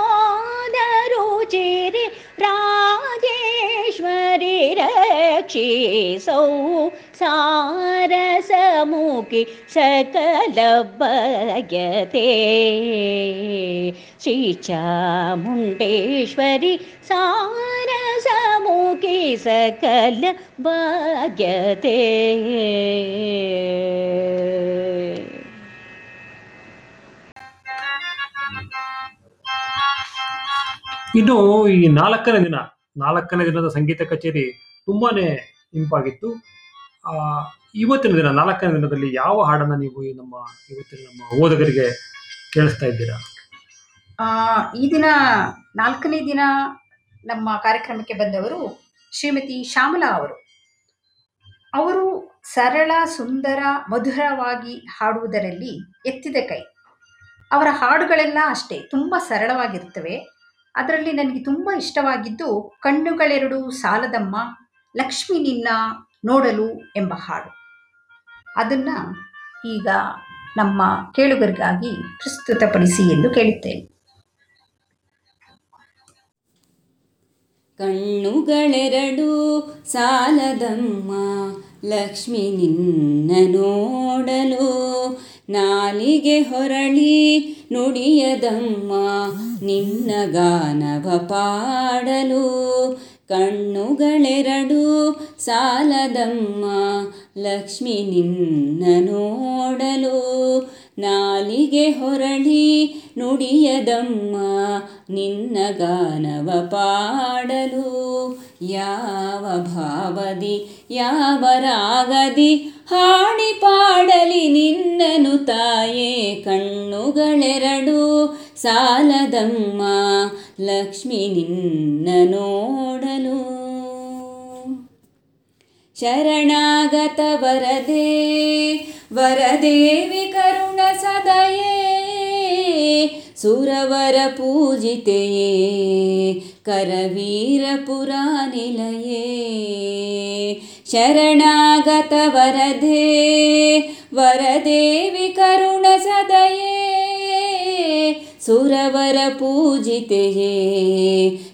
राजेश्वरि रक्षिसौ सार समुखी सकल भगते शीचामुण्डेश्वरि सारसमुखी सकल भगते ಇದು ಈ ನಾಲ್ಕನೇ ದಿನ ನಾಲ್ಕನೇ ದಿನದ ಸಂಗೀತ ಕಚೇರಿ ತುಂಬಾನೇ ಇಂಪಾಗಿತ್ತು. ಆ ಇವತ್ತಿನ ದಿನ ನಾಲ್ಕನೇ ದಿನದಲ್ಲಿ ಯಾವ ಹಾಡನ್ನ ನೀವು ನಮ್ಮ ಇವತ್ತಿನ ನಮ್ಮ ಓದಗರಿಗೆ ಕೇಳಿಸ್ತಾ ಇದ್ದೀರಾ? ಆ, ಈ ದಿನ ನಾಲ್ಕನೇ ದಿನ ನಮ್ಮ ಕಾರ್ಯಕ್ರಮಕ್ಕೆ ಬಂದವರು ಶ್ರೀಮತಿ ಶ್ಯಾಮಲಾ ಅವರು. ಅವರು ಸರಳ ಸುಂದರ ಮಧುರವಾಗಿ ಹಾಡುವುದರಲ್ಲಿ ಎತ್ತಿದ ಕೈ. ಅವರ ಹಾಡುಗಳೆಲ್ಲ ಅಷ್ಟೇ ತುಂಬ ಸರಳವಾಗಿರ್ತವೆ ಅದರಲ್ಲಿ ನನಗೆ ತುಂಬ ಇಷ್ಟವಾಗಿದ್ದು ಕಣ್ಣುಗಳೆರಡು ಸಾಲದಮ್ಮ, ಲಕ್ಷ್ಮಿ ನಿನ್ನ ನೋಡಲು ಎಂಬ ಹಾಡು. ಅದನ್ನು ಈಗ ನಮ್ಮ ಕೇಳುಗರಿಗಾಗಿ ಪ್ರಸ್ತುತಪಡಿಸಿ ಎಂದು ಕೇಳುತ್ತೇನೆ. ಕಣ್ಣುಗಳೆರಡು ಸಾಲದಮ್ಮ, ಲಕ್ಷ್ಮಿ ನಿನ್ನ ನೋಡಲು ನಾಲಿಗೆ ಹೊರಳಿ ನುಡಿಯದಮ್ಮ, ನಿನ್ನ ಗಾನವ ಪಾಡಲು ಕಣ್ಣುಗಳೆರಡು ಸಾಲದಮ್ಮ, ಲಕ್ಷ್ಮಿ ನಿನ್ನ ನೋಡಲು ನಾಲಿಗೆ ಹೊರಳಿ ನುಡಿಯದಮ್ಮ, ನಿನ್ನ ಗಾನವ ಪಾಡಲು ಯಾವ ಭಾವದಿ, ಯಾವ ರಾಗದಿ ಹಾಡಿ ಪಾಡಲಿ ನಿನ್ನನು ತಾಯೇ ಕಣ್ಣುಗಳೆರಡು. ಸಾಲದಮ್ಮ, ಲಕ್ಷ್ಮಿ ನಿನ್ನ ನೋಡಲು. ಶರಣಾಗತ ವರದೆ ವರದೇವಿ ಕರುಣ ಸದಯೇ. सुरवरपूजिते करवीरपुरानिलये। शरणागतवरदे वरदेवि करुणसदये सुरवरपूजिते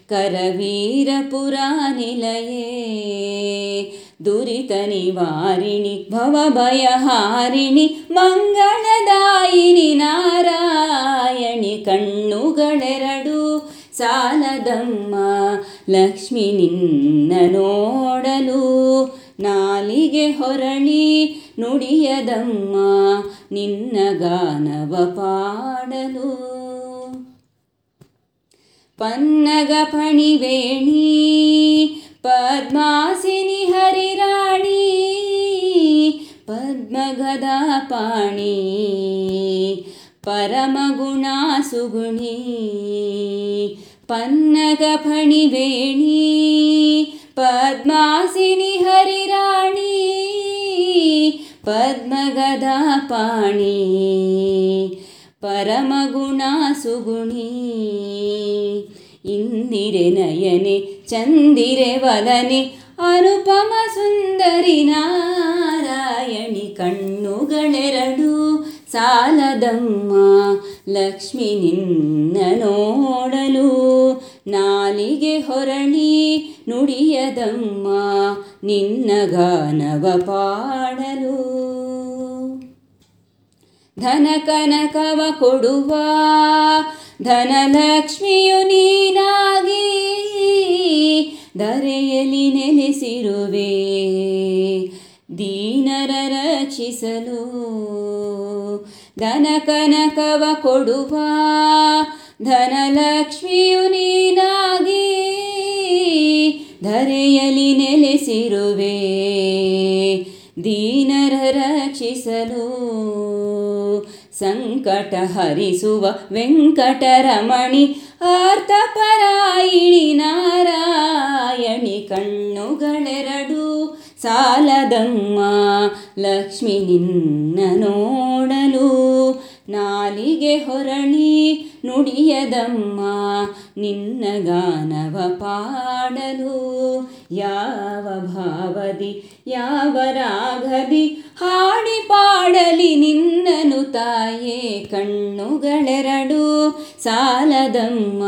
करवीरपुरानिलये। ದುರಿತ ನಿವಾರಿಣಿ ಭವಭಯಹಾರಿಣಿ, ಮಂಗಳದಾಯಿನಿ ನಾರಾಯಣಿ, ಕಣ್ಣುಗಳೆರಡು ಸಾಲದಮ್ಮ, ಲಕ್ಷ್ಮಿ ನಿನ್ನ ನೋಡಲು ನಾಲಿಗೆ ಹೊರಳಿ, ನುಡಿಯದಮ್ಮ, ನಿನ್ನ ಗಾನವ ಪಾಡಲು. ಪನ್ನಗ ಪಣಿವೇಣಿ पद्मासिनि हरिराणि पद्मगदा परमगुणा सुगुणी पन्नगफणिवेणी पद्मासिनि हरिराणि पद्मगदा परमगुणा सुगुणी। ಇಂದಿರೆ ನಯನೆ, ಚಂದಿರೆ ವದನೆ, ಅನುಪಮ ಸುಂದರಿ ನಾರಾಯಣಿ ಕಣ್ಣುಗಳೆರಡು, ಸಾಲದಮ್ಮ ಲಕ್ಷ್ಮಿ ನಿನ್ನ ನೋಡಲು, ನಾಲಿಗೆ ಹೊರಳಿ ನುಡಿಯದಮ್ಮ ನಿನ್ನ ಗಾನವ ಪಾಡಲು. ಧನ ಕನಕವ ಕೊಡುವ ಧನಲಕ್ಷ್ಮಿಯು ನೀನಾಗಿ ಧರೆಯಲ್ಲಿ ನೆಲೆಸಿರುವೆ. ದೀನರ ರಕ್ಷಿಸಲು ಧನ ಕನಕವ ಕೊಡುವ ಧನಲಕ್ಷ್ಮಿಯು ನೀನಾಗಿ ಧರೆಯಲ್ಲಿ ನೆಲೆಸಿರುವೆ. ದೀನರ ರಕ್ಷಿಸಲು ಸಂಕಟ ಹರಿಸುವ ವೆಂಕಟರಮಣಿ ಆರ್ತಪರಾಯಿಣಿ ನಾರಾಯಣಿ ಕಣ್ಣುಗಳೆರಡು ಸಾಲದಮ್ಮ ಲಕ್ಷ್ಮಿ ನಿನ್ನ ನೋಡಲು ನಾಲಿಗೆ ಹೊರಳಿ ನುಡಿಯದಮ್ಮ, ನಿನ್ನ ಗಾನವ ಪಾಡಲು ಯಾವ ಭಾವದಿ, ಯಾವ ರಾಗದಿ ಹಾಡಿ ಪಾಡಲಿ ನಿನ್ನನು ತಾಯೇ ಕಣ್ಣುಗಳೆರಡು ಸಾಲದಮ್ಮ,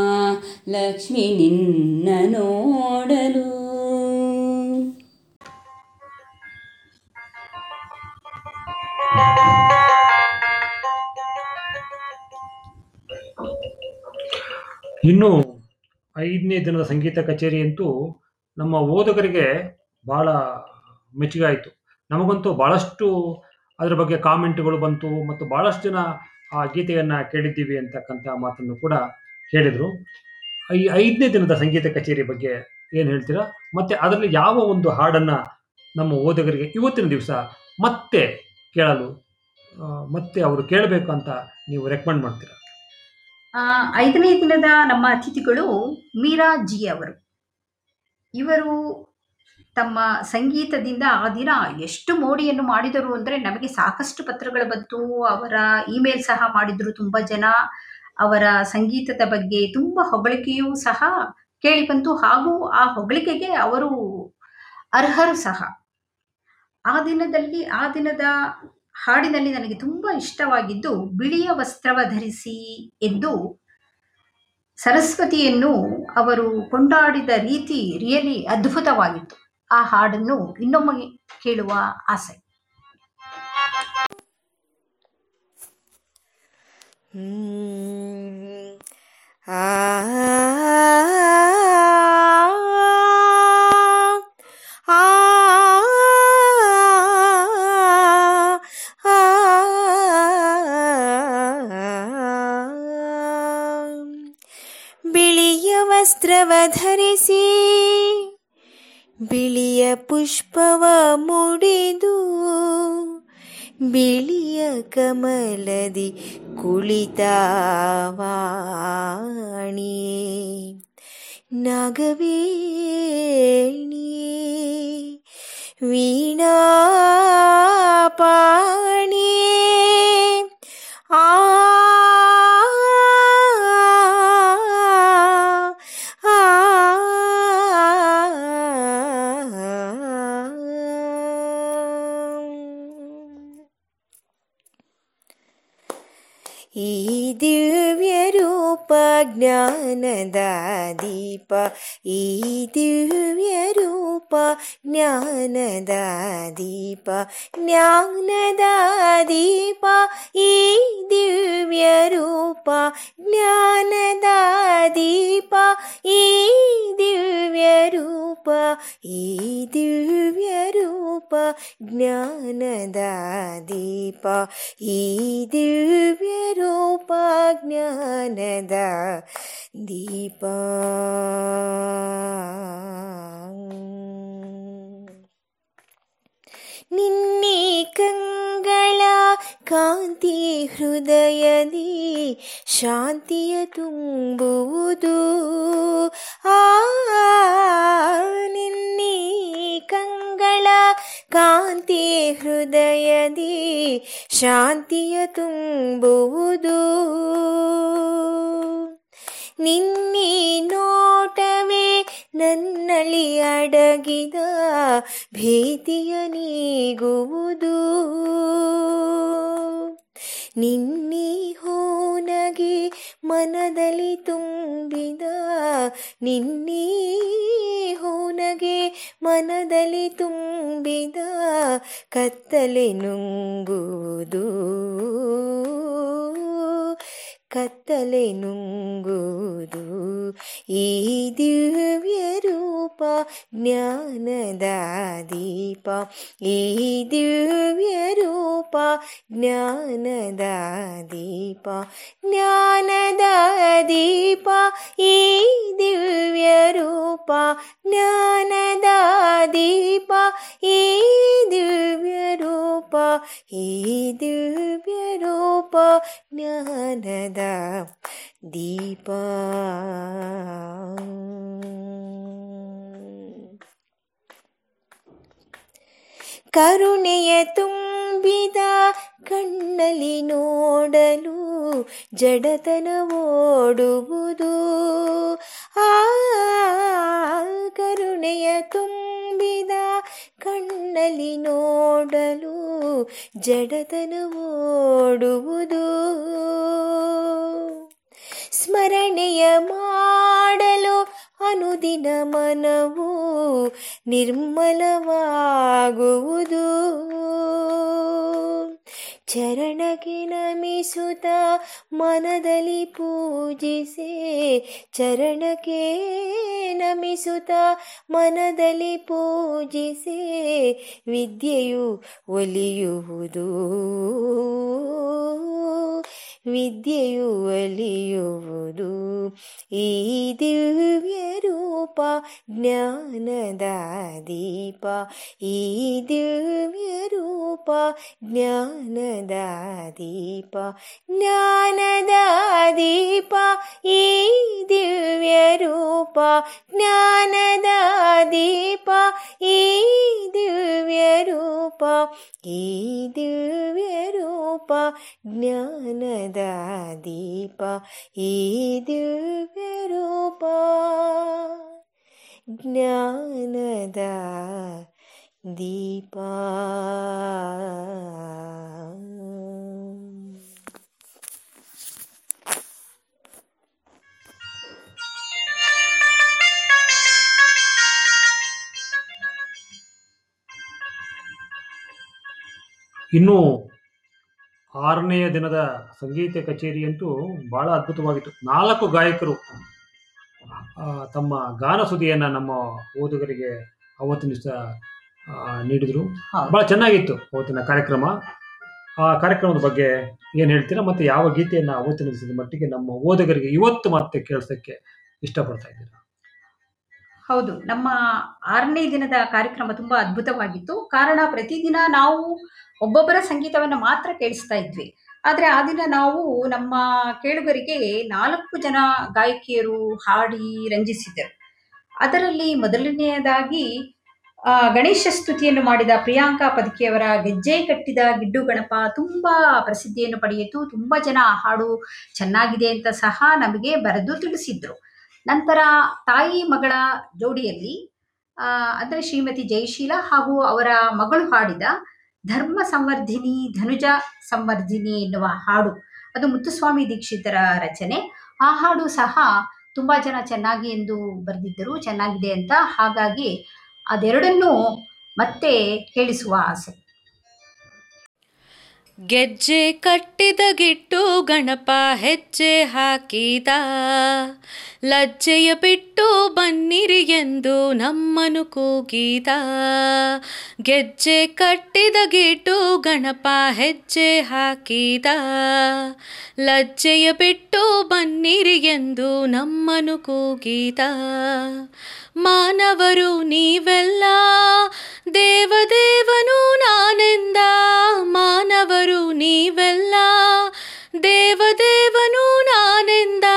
ಲಕ್ಷ್ಮಿ ನಿನ್ನ ನೋಡಲು ಇನ್ನು ಐದನೇ ದಿನದ ಸಂಗೀತ ಕಚೇರಿ ಅಂತೂ ನಮ್ಮ ಓದುಗರಿಗೆ ಬಹಳ ಮೆಚ್ಚುಗೆ ಆಯಿತು ನಮಗಂತೂ ಭಾಳಷ್ಟು ಅದರ ಬಗ್ಗೆ ಕಾಮೆಂಟ್ಗಳು ಬಂತು ಮತ್ತು ಭಾಳಷ್ಟು ಜನ ಆ ಗೀತೆಯನ್ನು ಕೇಳಿದ್ದೀವಿ ಅಂತಕ್ಕಂಥ ಮಾತನ್ನು ಕೂಡ ಹೇಳಿದರು. ಈ ಐದನೇ ದಿನದ ಸಂಗೀತ ಕಚೇರಿ ಬಗ್ಗೆ ಏನು ಹೇಳ್ತೀರಾ? ಮತ್ತು ಅದರಲ್ಲಿ ಯಾವ ಒಂದು ಹಾಡನ್ನು ನಮ್ಮ ಓದುಗರಿಗೆ ಇವತ್ತಿನ ದಿವಸ ಮತ್ತೆ ಕೇಳಲು ಮತ್ತೆ ಅವರು ಕೇಳಬೇಕು ಅಂತ ನೀವು ರೆಕಮೆಂಡ್ ಮಾಡ್ತೀರಾ? ಐದನೇ ದಿನದ ನಮ್ಮ ಅತಿಥಿಗಳು ಮೀರಾ ಜಿ ಅವರು. ಇವರು ತಮ್ಮ ಸಂಗೀತದಿಂದ ಆ ದಿನ ಎಷ್ಟು ಮೋಡಿಯನ್ನು ಮಾಡಿದರು ಅಂದರೆ ನಮಗೆ ಸಾಕಷ್ಟು ಪತ್ರಗಳು ಬಂತು, ಅವರ ಇಮೇಲ್ ಸಹ ಮಾಡಿದರು ತುಂಬ ಜನ, ಅವರ ಸಂಗೀತದ ಬಗ್ಗೆ ತುಂಬ ಹೊಗಳಿಕೆಯೂ ಸಹ ಕೇಳಿ ಬಂತು, ಹಾಗೂ ಆ ಹೊಗಳಿಕೆಗೆ ಅವರು ಅರ್ಹರು ಸಹ. ಆ ದಿನದಲ್ಲಿ, ಆ ದಿನದ ಹಾಡಿನಲ್ಲಿ ನನಗೆ ತುಂಬ ಇಷ್ಟವಾಗಿದ್ದು ಬಿಳಿಯ ವಸ್ತ್ರವ ಧರಿಸಿ ಎಂದು ಸರಸ್ವತಿಯನ್ನು ಅವರು ಕೊಂಡಾಡಿದ ರೀತಿ ರಿಯಲಿ ಅದ್ಭುತವಾಗಿತ್ತು. ಆ ಹಾಡನ್ನು ಇನ್ನೊಮ್ಮೆ ಕೇಳುವ ಆಸೆ. ಆ ವಸ್ತ್ರವ ಧರಿಸಿ ಬಿಳಿಯ ಪುಷ್ಪವ ಮುಡಿದು ಬಿಳಿಯ ಕಮಲದಿ ಕುಳಿತಾವಾಣಿಯೇ ನಾಗವೇಣಿಯೇ ವೀಣಾ ಪಾಣಿ ಆ ಆ ಜ್ಞಾನದ ದೀಪ ಈ ದಿವ್ಯ ರೂಪ ಜ್ಞಾನದ ದೀಪ ಜ್ಞಾನದ ದೀಪ ಈ ದಿವ್ಯ ರೂಪ ಜ್ಞಾನದ ದೀಪ ಈ ದಿವ್ಯ ರೂಪ ಈ ದಿವ್ಯ ರೂಪ ಜ್ಞಾನದ ದೀಪ ಈ ದಿವ್ಯ ರೂಪ ಜ್ಞಾನದ ದೀಪ. ನಿನ್ನೆ ಕಂಗಳ ಕಾಂತಿ ಹೃದಯದಿ ಶಾಂತಿಯ ತುಂಬುವುದು. ಆ ನಿನ್ನೆ ಕಂಗಳ ಕಾಂತಿ ಹೃದಯದಿ ಶಾಂತಿಯ ತುಂಬುವುದು. ನಿನ್ನೆ ನೋಟವೇ ನನ್ನಲ್ಲಿ ಅಡಗಿದ ಭೀತಿಯ ನೀಗುವುದು. ನಿನ್ನೆ ಹೋನಗೆ ಮನದಲ್ಲಿ ತುಂಬಿದ, ನಿನ್ನೆ ಹೋನಗೆ ಮನದಲ್ಲಿ ತುಂಬಿದ, ಕತ್ತಲೆ ನುಂಗುವುದು. ಕತ್ತಲೆ ನುಂಗುವುದು ಈ ದಿವ್ಯ ರೂಪ, ಜ್ಞಾನದ ದೀಪ. ಈ ದಿವ್ಯ ರೂಪ, ಜ್ಞಾನದ ದೀಪ. ಜ್ಞಾನದ ದೀಪ, ಈ ದಿವ್ಯ ರೂಪ, ಜ್ಞಾನದ ದೀಪ. ಈ ದಿವ್ಯ ರೂಪ, ಈ ದಿವ್ಯ ರೂಪ, ಜ್ಞಾನದ ದೀಪ. ಕರುಣೆಯ ತುಂಬಿದ ಕಣ್ಣಲ್ಲಿ ನೋಡಲು ಜಡತನ ಓಡುವುದು ಆ ಕರುಣೆಯ ತುಂಬಿದ ಕಣ್ಣಲ್ಲಿ ನೋಡಲು ಜಡತನ ಓಡುವುದು ಸ್ಮರಣೆಯ ಮಾಡಲು ಅನುದಿನ ಮನವು ನಿರ್ಮಲವಾಗುವುದು. ಚರಣಕ್ಕೆ ನಮಿಸುತ್ತ ಮನದಲ್ಲಿ ಪೂಜಿಸೆ, ಚರಣಕ್ಕೆ ನಮಿಸುತ್ತ ಮನದಲ್ಲಿ ಪೂಜಿಸೆ, ವಿದ್ಯೆಯು ಒಲಿಯುವುದು. ವಿದ್ಯೆಯು ಒಲಿಯುವುದು. ಈ ದಿವ್ಯ ರೂಪ ಜ್ಞಾನದ ದೀಪ. ಈ ದಿವ್ಯ ರೂಪ ಜ್ಞಾನದ ದೀಪ ಜ್ಞಾನದ ದೀಪ ಈ ದಿವ್ಯ ರೂಪ ಜ್ಞಾನದ ದೀಪ ಈ ದಿವ್ಯ ರೂಪ ಈ ದಿವ್ಯ ರೂಪ ಜ್ಞಾನದ ದೀಪ ಈ ದಿವ್ಯ ರೂಪ ಜ್ಞಾನದ ದೀಪ. ಇನ್ನು ಆರನೆಯ ದಿನದ ಸಂಗೀತ ಕಚೇರಿಯಂತೂ ಬಹಳ ಅದ್ಭುತವಾಗಿತ್ತು. ನಾಲ್ಕು ಗಾಯಕರು ತಮ್ಮ ಗಾನ ಸುದಿಯನ್ನು ನಮ್ಮ ಓದುಗರಿಗೆ ಅವತ್ತಿನ ನೀಡಿದರು. ಹಾ. ಬಹಳ ಚೆನ್ನಾಗಿತ್ತು ಅವತ್ತಿನ ಕಾರ್ಯಕ್ರಮ. ಆ ಕಾರ್ಯಕ್ರಮದ ಬಗ್ಗೆ ಏನು ಹೇಳ್ತೀರಾ? ಮತ್ತು ಯಾವ ಗೀತೆಯನ್ನು ಅವತ್ತಿನ ದಿವಸದ ಮಟ್ಟಿಗೆ ನಮ್ಮ ಓದುಗರಿಗೆ ಇವತ್ತು ಮತ್ತೆ ಕೇಳಿಸೋಕ್ಕೆ ಇಷ್ಟಪಡ್ತಾ ಇದ್ದೀರಾ? ಹೌದು. ನಮ್ಮ ಆರನೇ ದಿನದ ಕಾರ್ಯಕ್ರಮ ತುಂಬಾ ಅದ್ಭುತವಾಗಿತ್ತು. ಕಾರಣ ಪ್ರತಿದಿನ ನಾವು ಒಬ್ಬೊಬ್ಬರ ಸಂಗೀತವನ್ನು ಮಾತ್ರ ಕೇಳಿಸ್ತಾ ಇದ್ವಿ. ಆದರೆ ಆ ದಿನ ನಾವು ನಮ್ಮ ಕೇಳುಗರಿಗೆ ನಾಲ್ಕು ಜನ ಗಾಯಕಿಯರು ಹಾಡಿ ರಂಜಿಸಿದರು. ಅದರಲ್ಲಿ ಮೊದಲನೆಯದಾಗಿ ಆ, ಗಣೇಶ ಸ್ತುತಿಯನ್ನು ಮಾಡಿದ ಪ್ರಿಯಾಂಕಾ ಪದಕಿಯವರ ಗೆಜ್ಜೆ ಕಟ್ಟಿದ ಗಿಡ್ಡು ಗಣಪ ತುಂಬ ಪ್ರಸಿದ್ಧಿಯನ್ನು ಪಡೆಯಿತು. ತುಂಬ ಜನ ಆ ಹಾಡು ಚೆನ್ನಾಗಿದೆ ಅಂತ ಸಹ ನಮಗೆ ಬರೆದು ತಿಳಿಸಿದ್ರು. ನಂತರ ತಾಯಿ ಮಗಳ ಜೋಡಿಯಲ್ಲಿ ಅಂದ್ರೆ ಶ್ರೀಮತಿ ಜಯಶೀಲ ಹಾಗೂ ಅವರ ಮಗಳು ಹಾಡಿದ ಧರ್ಮ ಸಂವರ್ಧಿನಿ ಧನುಜ ಸಂವರ್ಧಿನಿ ಎನ್ನುವ ಹಾಡು, ಅದು ಮುತ್ತುಸ್ವಾಮಿ ದೀಕ್ಷಿತರ ರಚನೆ. ಆ ಹಾಡು ಸಹ ತುಂಬ ಜನ ಚೆನ್ನಾಗಿ ಎಂದು ಬರೆದಿದ್ದರು, ಚೆನ್ನಾಗಿದೆ ಅಂತ. ಹಾಗಾಗಿ ಅದೆರಡನ್ನೂ ಮತ್ತೆ ಹೇಳಿಸುವ ಆಸೆ. ಗೆಜ್ಜೆ ಕಟ್ಟಿದ ಗಿಟ್ಟು ಗಣಪ ಹೆಜ್ಜೆ ಹಾಕಿದ. ಲಜ್ಜೆಯ ಬಿಟ್ಟು ಬನ್ನಿರಿ ಎಂದು ನಮ್ಮನು ಕೂಗಿದ. ಗೆಜ್ಜೆ ಕಟ್ಟಿದ ಗಿಟ್ಟು ಗಣಪ ಹೆಜ್ಜೆ ಹಾಕಿದ. ಲಜ್ಜೆಯ ಬಿಟ್ಟು ಬನ್ನಿರಿ ಎಂದು ನಮ್ಮನು ಕೂಗಿದ. ಮಾನವರು ನೀವೆಲ್ಲ ದೇವದೇವನು ನಾನೆಂದ ಮಾನವರು ನೀವೆಲ್ಲ ದೇವದೇವನು ನಾನೆಂದ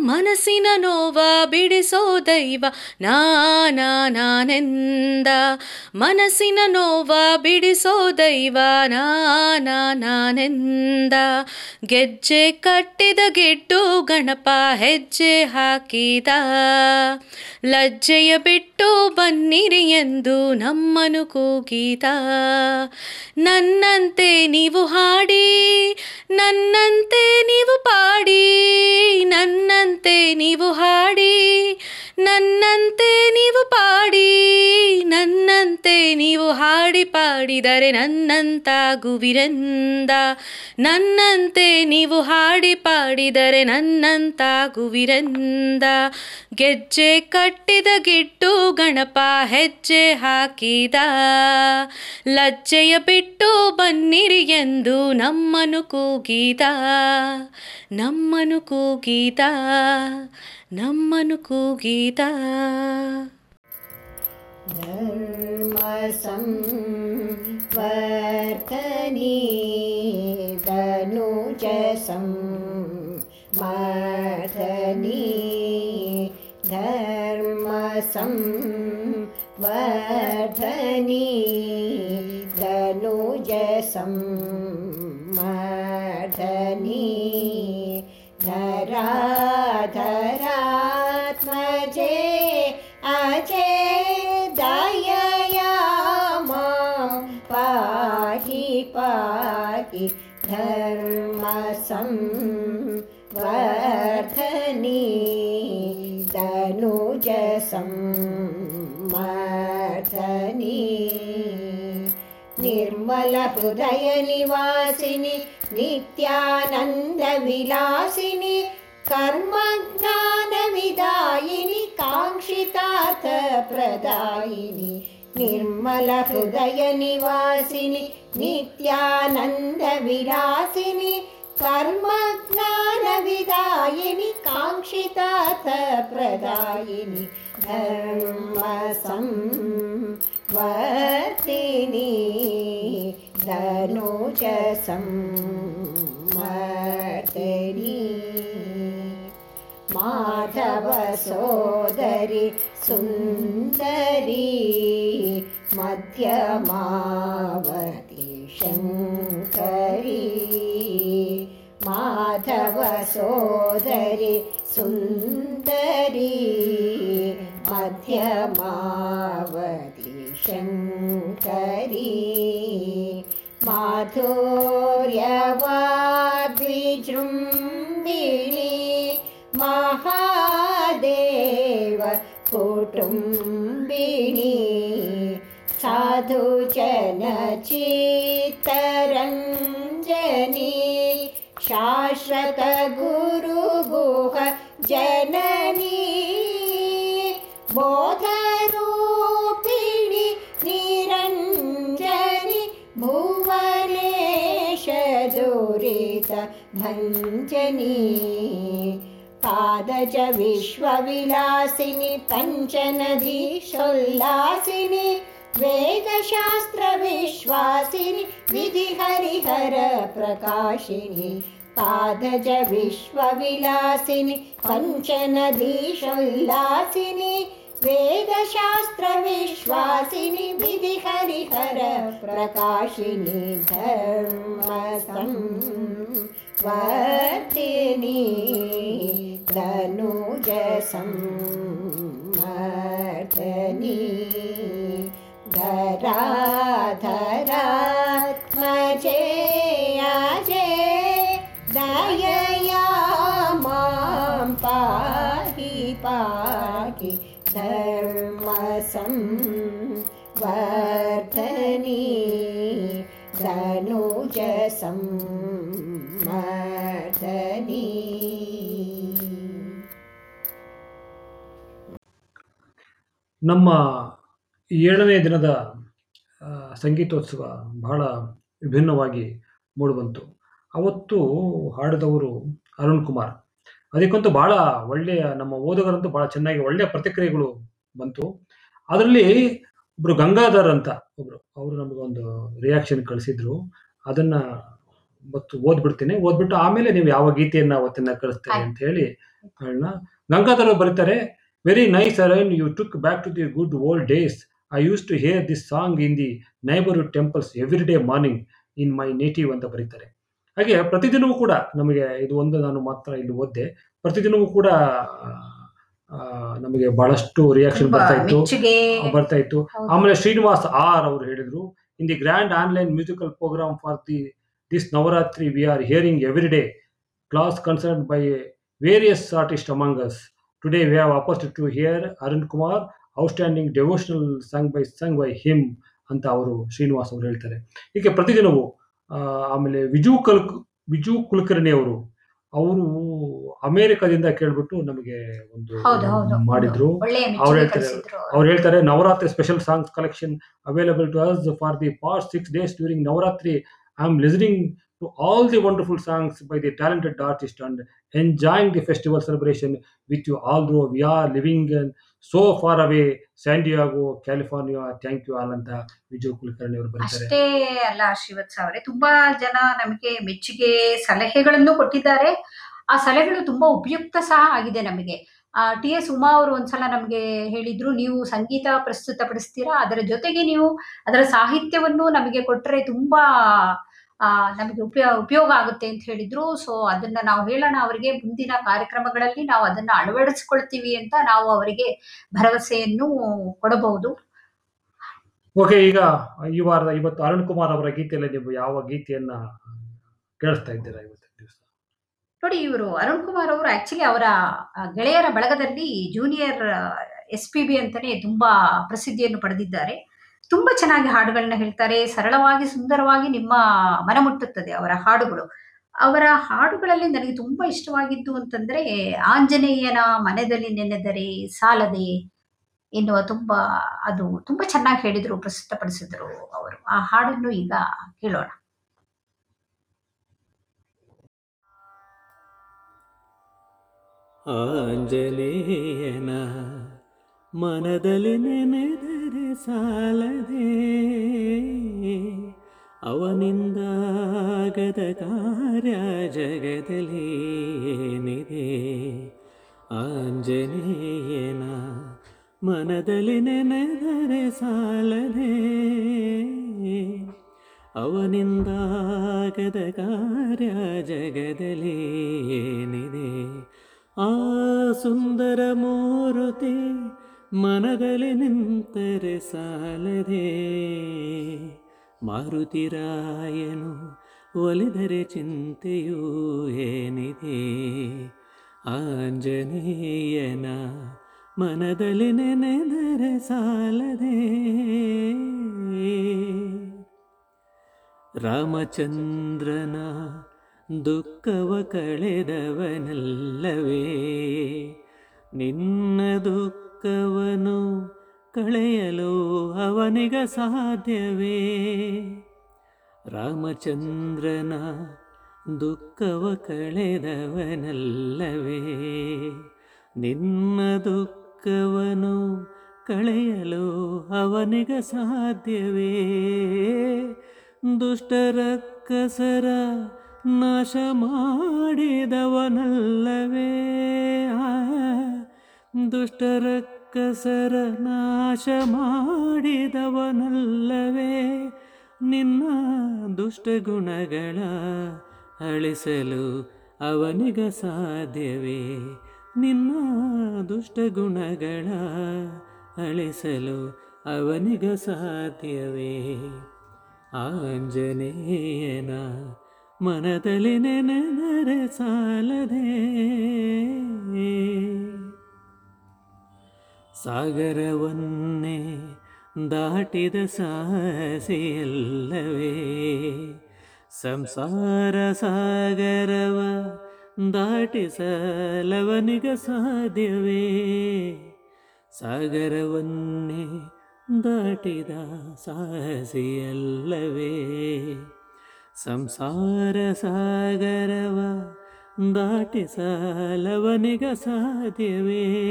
ಮನಸ್ಸಿನ ನೋವ ಬಿಡಿಸೋ ದೈವ ನಾನಾ ನಾನೆಂದ ಮನಸ್ಸಿನ ನೋವ ಬಿಡಿಸೋ ದೈವ ನಾನಾ ನಾನೆಂದ ಗೆಜ್ಜೆ ಕಟ್ಟಿದ ಗೆಡ್ಡು ಗಣಪ ಹೆಜ್ಜೆ ಹಾಕಿದ ಲಜ್ಜೆಯ ಬಿಟ್ಟು ಬನ್ನಿರಿ ಎಂದು ನಮ್ಮನು ಕೂಗಿದ ನನ್ನಂತೆ ನೀವು ಹಾಡಿ ನನ್ನಂತೆ ನೀವು ಪಾಡಿ, ನನ್ನಂತೆ ನೀವು ಹಾಡಿ, ನನ್ನಂತೆ ನೀವು ಪಾಡಿ, ನನ್ನಂತೆ ನೀವು ಹಾಡಿ ಪಾಡಿದರೆ ನನ್ನಂತಾಗುವಿರೆಂದ, ನನ್ನಂತೆ ನೀವು ಹಾಡಿ ಪಾಡಿದರೆ ನನ್ನಂತಾಗುವಿರೆಂದ. ಗೆಜ್ಜೆ ಕಟ್ಟಿದ ಗಿಟ್ಟು ಗಣಪ ಹೆಜ್ಜೆ ಹಾಕಿದ, ಲಜ್ಜೆಯ ಬಿಟ್ಟು ಬನ್ನಿರಿ ಎಂದು ನಮ್ಮನು ಕೂಗಿದ. ನಮ್ಮನು ಕೂಗಿದ ನಮ್ಮನು ಕೂಗಿದ धर्मसंवर्धनी धनुजसं वर्धनी धर्मसं वर्धनी धनुजसं मर्धनी धराधर निर्मलहृदयनिवासिनि नित्यानन्दविलासिनि कर्मज्ञानविदायिनि काङ्क्षितार्थप्रदायिनि निर्मलहृदयनिवासिनि नित्यानन्दविलासिनि कर्मज्ञानविदायिनि काङ्क्षितार्थप्रदायिनि वर्तिनी धनुजसं च माधवसोदरि सुन्दरी मध्यमावति शङ्करी। माधवसोदरि सुन्दरी मध्यमावति शङ्करी माधुर्यवाद्विजृम्बिणी महादेव कुटुम्बिणी साधु चनचित्तरञ्जनी शाश्वतगुरुगोहजननी बो भञ्जनी पाद च विश्वविलासिनि पञ्चनधीशोल्लासिनि वेदशास्त्रविश्वासिनि विधिहरिहरप्रकाशिनि पादज विश्वविलासिनि पञ्चनदीषु उल्लासिनि वेदशास्त्रविश्वासिनि विधिहरिहर प्रकाशिनि धर्मसं वर्तिनि धनुजसं मठनि धरा धरात्मजे पाहि धर्मसंवर्धनी धनुज संवर्धनी ನಮ್ಮ ಏಳನೇ ದಿನದ ಆ, ಸಂಗೀತೋತ್ಸವ ಬಹಳ ವಿಭಿನ್ನವಾಗಿ ಮೂಡಿಬಂತು ಅವತ್ತು ಹಾಡಿದವರು ಅರುಣ್ ಕುಮಾರ್ ಅದಕ್ಕಂತೂ ಬಹಳ ಒಳ್ಳೆಯ ನಮ್ಮ ಓದುಗರಂತೂ ಬಹಳ ಚೆನ್ನಾಗಿ ಒಳ್ಳೆಯ ಪ್ರತಿಕ್ರಿಯೆಗಳು ಬಂತು. ಅದರಲ್ಲಿ ಒಬ್ರು ಗಂಗಾಧರ್ ಅಂತ ಒಬ್ರು ಅವರು ನಮಗೊಂದು ರಿಯಾಕ್ಷನ್ ಕಳಿಸಿದ್ರು. ಅದನ್ನ ಮತ್ತು ಓದ್ಬಿಡ್ತೀನಿ. ಓದ್ಬಿಟ್ಟು ಆಮೇಲೆ ನೀವು ಯಾವ ಗೀತೆಯನ್ನ ಅವತ್ತಿನ ಕಳಿಸ್ತೀರಿ ಅಂತ ಹೇಳಿ ಗಂಗಾಧರ್ ಬರೀತಾರೆ very nice Aryan you took back to the good old days I used to hear this song in the neighbourhood temples every day morning in my native ಅಂತ ಬರೀತಾರೆ. ಹಾಗೆ ಪ್ರತಿದಿನವೂ ಕೂಡ ನಮಗೆ ಇದು ಒಂದು ನಾನು ಮಾತ್ರ ಇಲ್ಲಿ ಓದ್ದೆ. ಪ್ರತಿದಿನವೂ ಕೂಡ ನಮಗೆ ಬಹಳಷ್ಟು ರಿಯಾಕ್ಷನ್ ಬರ್ತಾ ಇತ್ತು. ಬರ್ತಾ ಇತ್ತು. ಆಮೇಲೆ ಶ್ರೀನಿವಾಸ್ ಆರ್ ಅವರು ಹೇಳಿದ್ರು in the grand online musical programme for the this Navaratri we are hearing every day class concern by various artist among us. Today we have opposite to hear Arun Kumar outstanding devotional song by song by him ಅಂತ ಅವರು ಶ್ರೀನಿವಾಸ್ ಅವರು ಹೇಳ್ತಾರೆ. ಹೀಗೆ ಪ್ರತಿದಿನವೂ ಆಮೇಲೆ ವಿಜು ಕಲ್ ವಿಜು ಕುಲಕರ್ಣಿ ಅವರು ಅವರು ಅಮೆರಿಕದಿಂದ ಕೇಳ್ಬಿಟ್ಟು ನಮಗೆ ಒಂದು ಮಾಡಿದ್ರು. ಅವ್ರು ಹೇಳ್ತಾರೆ ಅವ್ರು ಹೇಳ್ತಾರೆ Navaratri special songs collection available to us for the past six days during Navaratri I am listening to all the wonderful songs by the talented artist and enjoying the festival celebration with you all though we are living so far away San Diego California thank you all ಅಂತ ವಿಜಯ್ ಕುಲಕರ್ಣಿ ಅವರು ಬರ್ತಾರೆ ಅಷ್ಟೇ ಅಲ್ಲ ಶ್ರೀವತ್ಸ ಅವರೇ ತುಂಬಾ ಜನ ನಮಗೆ ಮೆಚ್ಚುಗೆ ಸಲಹೆಗಳನ್ನು ಕೊಟ್ಟಿದ್ದಾರೆ. ಆ ಸಲಹೆಗಳು ತುಂಬಾ ಉಪಯುಕ್ತ ಸಹ ಆಗಿದೆ ನಮಗೆ. ಟಿ ಎಸ್ ಉಮಾ ಅವರು ಒಂದ್ಸಲ ನಮಗೆ ಹೇಳಿದ್ರು, ನೀವು ಸಂಗೀತ ಪ್ರಸ್ತುತಪಡಿಸ್ತೀರಾ? ಅದರ ಜೊತೆಗೆ ನೀವು ಅದರ ಸಾಹಿತ್ಯವನ್ನು ನಮಗೆ ಕೊಟ್ಟರೆ ತುಂಬಾ ನಮಗೆ ಉಪಯೋಗ ಉಪಯೋಗ ಆಗುತ್ತೆ ಅಂತ ಹೇಳಿದ್ರು. ಸೊ ಅದನ್ನ ನಾವು ಹೇಳೋಣ. ಅವರಿಗೆ ಮುಂದಿನ ಕಾರ್ಯಕ್ರಮಗಳಲ್ಲಿ ನಾವು ಅದನ್ನ ಅಳವಡಿಸ್ಕೊಳ್ತೀವಿ ಅಂತ ನಾವು ಅವರಿಗೆ ಭರವಸೆಯನ್ನು ಕೊಡಬಹುದು. ಓಕೆ ಈಗ ಈ ವಾರದ ಇವತ್ತು ಅರುಣ್ ಕುಮಾರ್ ಅವರ ಗೀತೆಯಲ್ಲಿ ನೀವು ಯಾವ ಗೀತೆಯನ್ನ ಕೇಳಿಸ್ತಾ ಇದ್ದೀರಾ ಇವತ್ತು ದಿವಸ? ನೋಡಿ ಇವರು ಅರುಣ್ ಕುಮಾರ್ ಅವರು ಆಕ್ಚುಲಿ ಅವರ ಗೆಳೆಯರ ಬಳಗದಲ್ಲಿ ಜೂನಿಯರ್ ಎಸ್ ಪಿ ಬಿ ಅಂತಾನೆ ತುಂಬಾ ಪ್ರಸಿದ್ಧಿಯನ್ನು ಪಡೆದಿದ್ದಾರೆ. ತುಂಬಾ ಚೆನ್ನಾಗಿ ಹಾಡುಗಳನ್ನ ಹೇಳ್ತಾರೆ. ಸರಳವಾಗಿ, ಸುಂದರವಾಗಿ ನಿಮ್ಮ ಮನ ಮುಟ್ಟುತ್ತದೆ ಅವರ ಹಾಡುಗಳು. ಅವರ ಹಾಡುಗಳಲ್ಲಿ ನನಗೆ ತುಂಬಾ ಇಷ್ಟವಾಗಿದ್ದು ಅಂತಂದ್ರೆ, ಆಂಜನೇಯನ ಮನೆಯಲ್ಲಿ ನೆನೆದರೆ ಸಾಲದೆ ಎನ್ನುವ ತುಂಬಾ, ಅದು ತುಂಬಾ ಚೆನ್ನಾಗಿ ಹೇಳಿದ್ರು, ಪ್ರಸ್ತುತಪಡಿಸಿದ್ರು ಅವರು. ಆ ಹಾಡನ್ನು ಈಗ ಕೇಳೋಣ. ಆಂಜನೇಯನ ಮನದಲ್ಲಿ ನೆನೆದರೆ ಸಾಲದೆ. ಅವನಿಂದಾಗದ ಕಾರ್ಯ ಜಗದಲ್ಲಿ ಏನಿದೆ? ಆಂಜನೇಯನ ಮನದಲ್ಲಿ ನೆನೆದರೆ ಸಾಲದೆ. ಅವನಿಂದಾಗದ ಕಾರ್ಯ ಜಗದಲ್ಲಿ ಏನಿದೆ? ಆ ಸುಂದರ ಮೂರುತಿ ಮನದಲ್ಲಿ ನಿಂತರೆ ಸಾಲದೆ. ಮಾರುತಿರಾಯನು ಒಲಿದರೆ ಚಿಂತೆಯೂ ಏನಿದೆ? ಆಂಜನೇಯನ ಮನದಲ್ಲಿ ನೆನೆದರೆ ಸಾಲದೆ. ರಾಮಚಂದ್ರನ ದುಃಖವ ಕಳೆದವನಲ್ಲವೇ? ನಿನ್ನ ದುಃಖವನು ಕಳೆಯಲು ಅವನಿಗ ಸಾಧ್ಯವೇ? ರಾಮಚಂದ್ರನ ದುಃಖವ ಕಳೆದವನಲ್ಲವೇ? ನಿನ್ನ ದುಃಖವನು ಕಳೆಯಲು ಅವನಿಗ ಸಾಧ್ಯವೇ? ದುಷ್ಟರಕ್ಕಸರ ನಾಶ ಮಾಡಿದವನಲ್ಲವೇ? ದುಷ್ಟರಕ್ಕಸರ ನಾಶ ಮಾಡಿದವನಲ್ಲವೇ ನಿನ್ನ ದುಷ್ಟಗುಣಗಳ ಅಳಿಸಲು ಅವನಿಗ ಸಾಧ್ಯವೇ? ನಿನ್ನ ದುಷ್ಟಗುಣಗಳ ಅಳಿಸಲು ಅವನಿಗ ಸಾಧ್ಯವೇ? ಆಂಜನೇಯನ ಮನದಲ್ಲಿ ನೆನೆದರೆ ಸಾಲದೆ? ಸಾಗರವನ್ನೇ ದಾಟಿದ ಸಾಹಸಿಯಲ್ಲವೇ? ಸಂಸಾರ ಸಾಗರವ ದಾಟಿಸಲವನಿಗ ಸಾಧ್ಯವೇ? ಸಾಗರವನ್ನೇ ದಾಟಿದ ಸಾಹಸಿಯಲ್ಲವೇ? ಸಂಸಾರ ಸಾಗರವ ದಾಟಿಸಲವನಿಗ ಸಾಧ್ಯವೇ?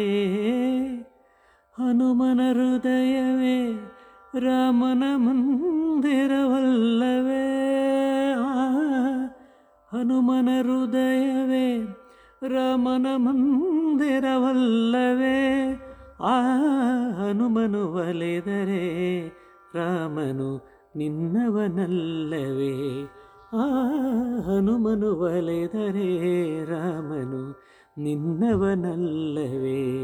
ಹನುಮನ ಹೃದಯವೇ, ರಾಮನ ಮಂದಿರವಲ್ಲವೇ? ಹನುಮನ ಹೃದಯವೇ, ರಾಮನ ಮಂದಿರವಲ್ಲವೇ? ಆ, ಹನುಮನು ಒಲೆದರೆ ರಾಮನು ನಿನ್ನವನಲ್ಲವೇ? ಆ, ಹನುಮನು ಒಲೆದರೆ ರಾಮನು ನಿನ್ನವನಲ್ಲವೇ?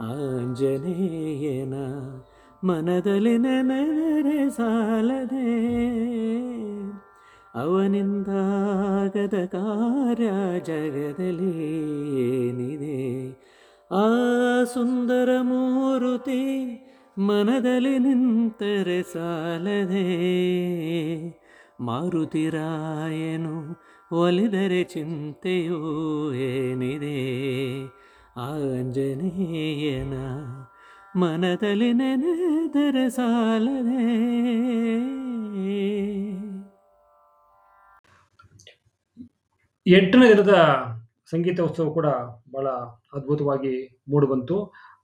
ಆಂಜನೇಯನ ಮನದಲ್ಲಿ ನೆನೆದರೆ ಸಾಲದೆ. ಅವನಿಂದಾಗದ ಕಾರ್ಯ ಜಗದಲ್ಲಿ ಏನಿದೆ? ಆ ಸುಂದರ ಮೂರುತಿ ಮನದಲ್ಲಿ ನಿಂತರೆ ಸಾಲದೆ. ಮಾರುತಿರಾಯನು ಒಲಿದರೆ ಚಿಂತೆಯೂ ಏನಿದೆ? ಆಂಜನೇಯನ ಮನದಲ್ಲಿ ನೆನೆದರೆ ಸಾಲದೆ ಎಂಟನೇ ದಿನದ ಸಂಗೀತ ಉತ್ಸವ ಕೂಡ ಬಹಳ ಅದ್ಭುತವಾಗಿ ಮೂಡಿಬಂತು.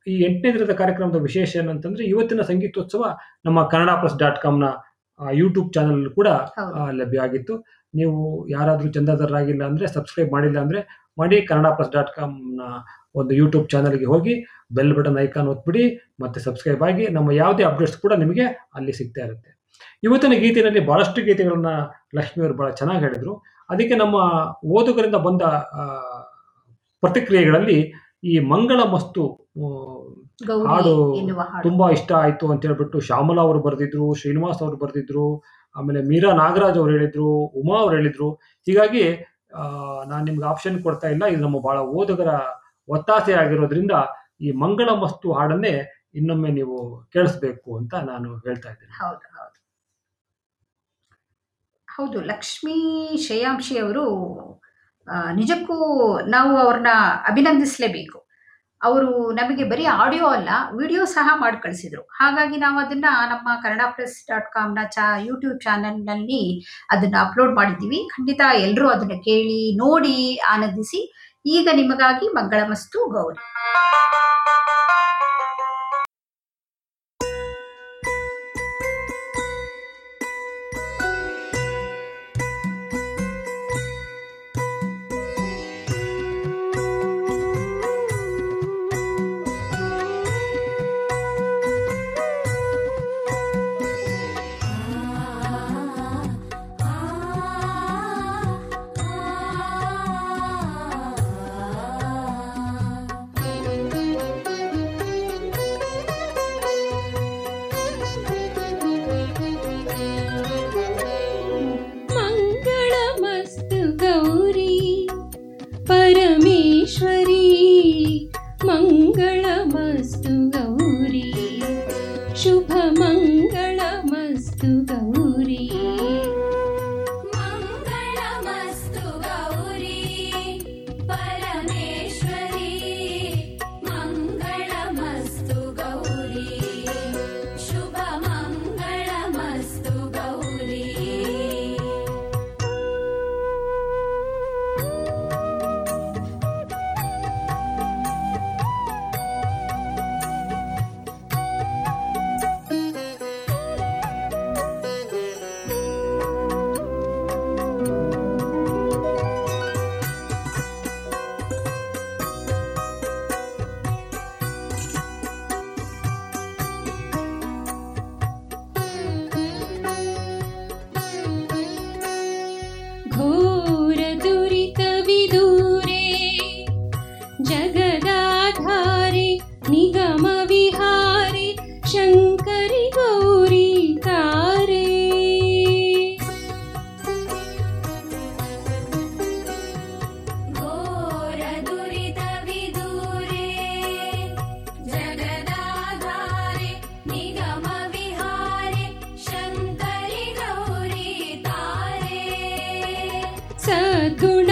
ಈ ಎಂಟನೇ ದಿನದ ಕಾರ್ಯಕ್ರಮದ ವಿಶೇಷ ಏನಂತಂದ್ರೆ ಇವತ್ತಿನ ಸಂಗೀತೋತ್ಸವ ನಮ್ಮ ಕನ್ನಡ ಪ್ಲಸ್ ಡಾಟ್ ಕಾಮ್ನ ಯೂಟ್ಯೂಬ್ ಚಾನಲ್ ಕೂಡ ಲಭ್ಯ ಆಗಿತ್ತು. ನೀವು ಯಾರಾದರೂ ಚಂದಾದಾರರಾಗಿಲ್ಲ ಅಂದ್ರೆ ಸಬ್ಸ್ಕ್ರೈಬ್ ಮಾಡಿಲ್ಲ ಅಂದ್ರೆ ಮಾಡಿ ಕನ್ನಡ ಪ್ಲಸ್ ಡಾಟ್ ಕಾಮ್ನ ಒಂದು ಯೂಟ್ಯೂಬ್ ಚಾನಲ್ಗೆ ಹೋಗಿ ಬೆಲ್ ಬಟನ್ ಐಕಾನ್ ಒತ್ಬಿಡಿ ಮತ್ತೆ ಸಬ್ಸ್ಕ್ರೈಬ್ ಆಗಿ ನಮ್ಮ ಯಾವುದೇ ಅಪ್ಡೇಟ್ಸ್ ಕೂಡ ನಿಮಗೆ ಅಲ್ಲಿ ಸಿಗ್ತಾ ಇರುತ್ತೆ. ಇವತ್ತಿನ ಗೀತೆಯಲ್ಲಿ ಬಹಳಷ್ಟು ಗೀತೆಗಳನ್ನ ಲಕ್ಷ್ಮಿಯವರು ಬಹಳ ಚೆನ್ನಾಗಿ ಹೇಳಿದ್ರು. ಅದಕ್ಕೆ ನಮ್ಮ ಓದುಗರಿಂದ ಬಂದ ಪ್ರತಿಕ್ರಿಯೆಗಳಲ್ಲಿ ಈ ಮಂಗಳ ಮಸ್ತು ಹಾಡು. ತುಂಬಾ ಇಷ್ಟ ಆಯ್ತು ಅಂತ ಹೇಳ್ಬಿಟ್ಟು ಶ್ಯಾಮಲಾ ಅವರು ಬರೆದಿದ್ರು ಶ್ರೀನಿವಾಸ್ ಅವರು ಬರೆದಿದ್ರು ಆಮೇಲೆ ಮೀರಾ ನಾಗರಾಜ್ ಅವ್ರು ಹೇಳಿದ್ರು ಉಮಾ ಅವ್ರು ಹೇಳಿದ್ರು. ಹೀಗಾಗಿ ನಾನು ನಿಮ್ಗೆ ಆಪ್ಷನ್ ಕೊಡ್ತಾ ಇಲ್ಲ. ಇದು ನಮ್ಮ ಬಹಳ ಓದುಗರ ಒತ್ತಾಸೆ ಆಗಿರೋದ್ರಿಂದ ಈ ಮಂಗಳ ಮಸ್ತು ಹಾಡನ್ನೇ ಇನ್ನೊಮ್ಮೆ ನೀವು ಕೇಳಿಸ್ಬೇಕು ಅಂತ ನಾನು ಹೇಳ್ತಾ ಇದ್ದೇನೆ. ಹೌದು ಹೌದು. ಹೌದು, ಲಕ್ಷ್ಮೀ ಶ್ರೇಯಾಂಶಿ ಅವರು ನಿಜಕ್ಕೂ ನಾವು ಅವ್ರನ್ನ ಅಭಿನಂದಿಸಲೇಬೇಕು. ಅವರು ನಮಗೆ ಬರೀ ಆಡಿಯೋ ಅಲ್ಲ ವಿಡಿಯೋ ಸಹ ಮಾಡಿ ಕಳಿಸಿದ್ರು ಹಾಗಾಗಿ ನಾವು ಅದನ್ನ ನಮ್ಮ ಕನ್ನಡ ಪ್ರೆಸ್ ಡಾಟ್ ಕಾಮ್ನ ಚಾ ಯೂಟ್ಯೂಬ್ ಚಾನಲ್ನಲ್ಲಿ ಅದನ್ನ ಅಪ್ಲೋಡ್ ಮಾಡಿದ್ದೀವಿ. ಖಂಡಿತ ಎಲ್ಲರೂ ಅದನ್ನ ಕೇಳಿ ನೋಡಿ ಆನಂದಿಸಿ. ಈಗ ನಿಮಗಾಗಿ ಮಂಗಳಮಸ್ತು, ಗೌರಿ. Kuna.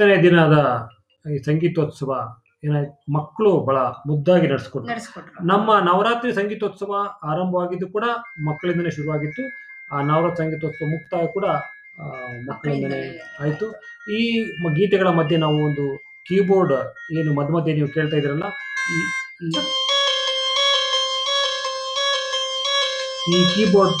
ಒಂಬತ್ತನೇ ದಿನದ ಈ ಸಂಗೀತೋತ್ಸವ ಏನ ಮಕ್ಕಳು ಬಹಳ ಮುದ್ದಾಗಿ ನಡೆಸ್ಕೊಟ್ರು. ನಡೆಸ್ಕೊಟ್ರು. ನಮ್ಮ ನವರಾತ್ರಿ ಸಂಗೀತೋತ್ಸವ ಆರಂಭವಾಗಿದ್ದು ಕೂಡ ಮಕ್ಕಳಿಂದನೇ ಶುರುವಾಗಿತ್ತು. ಆ ನವರಾತ್ರಿ ಸಂಗೀತೋತ್ಸವ ಮುಕ್ತಾಯ ಕೂಡ ಆ, ಮಕ್ಕಳಿಂದನೇ. ಆಯಿತು. ಈ ಮ- ಗೀತೆಗಳ ಮಧ್ಯೆ ನಾವು ಒಂದು ಕೀಬೋರ್ಡ್ ಏನು ಮಧ್ಯ ಮಧ್ಯೆ ನೀವು ಕೇಳ್ತಾ ಇದ್ರಲ್ಲ ಈ ಈ- ಈ ಕೀಬೋರ್ಡ್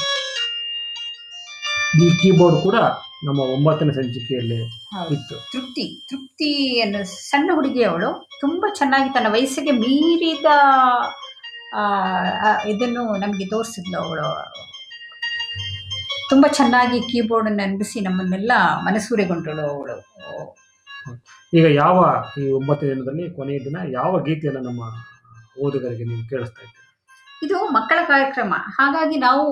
ಈ ಕೀಬೋರ್ಡ್ ಕೂಡ ನಮ್ಮ ಒಂಬತ್ತನೇ ಸಂಚಿಕೆಯಲ್ಲಿ ಹೌದು. ಇತ್ತು. ತೃಪ್ತಿ ತೃಪ್ತಿ ಅನ್ನೋ ಸಣ್ಣ ಹುಡುಗಿ ಅವಳು. ತುಂಬಾ ಚೆನ್ನಾಗಿ ತನ್ನ ವಯಸ್ಸಿಗೆ ಮೀರಿದ ಆ, ಆ, ಇದನ್ನು ನಮಗೆ ತೋರಿಸಿದ್ಲು ಅವಳು. ತುಂಬ ಚೆನ್ನಾಗಿ ಕೀಬೋರ್ಡನ್ನು ಅನ್ಬಿಸಿ ನಮ್ಮನ್ನೆಲ್ಲ ಮನಸೂರೆಗೊಂಡಳು ಅವಳು. ಈಗ ಯಾವ ಈ ಒಂಬತ್ತು ದಿನದಲ್ಲಿ ಕೊನೆಯ ದಿನ ಯಾವ ಗೀತೆಯನ್ನು ನಮ್ಮ ಓದುಗರಿಗೆ ನೀವು ಕೇಳಿಸ್ತಾ ಇದ್ದೀರಿ? ಇದು ಮಕ್ಕಳ ಕಾರ್ಯಕ್ರಮ. ಹಾಗಾಗಿ ನಾವು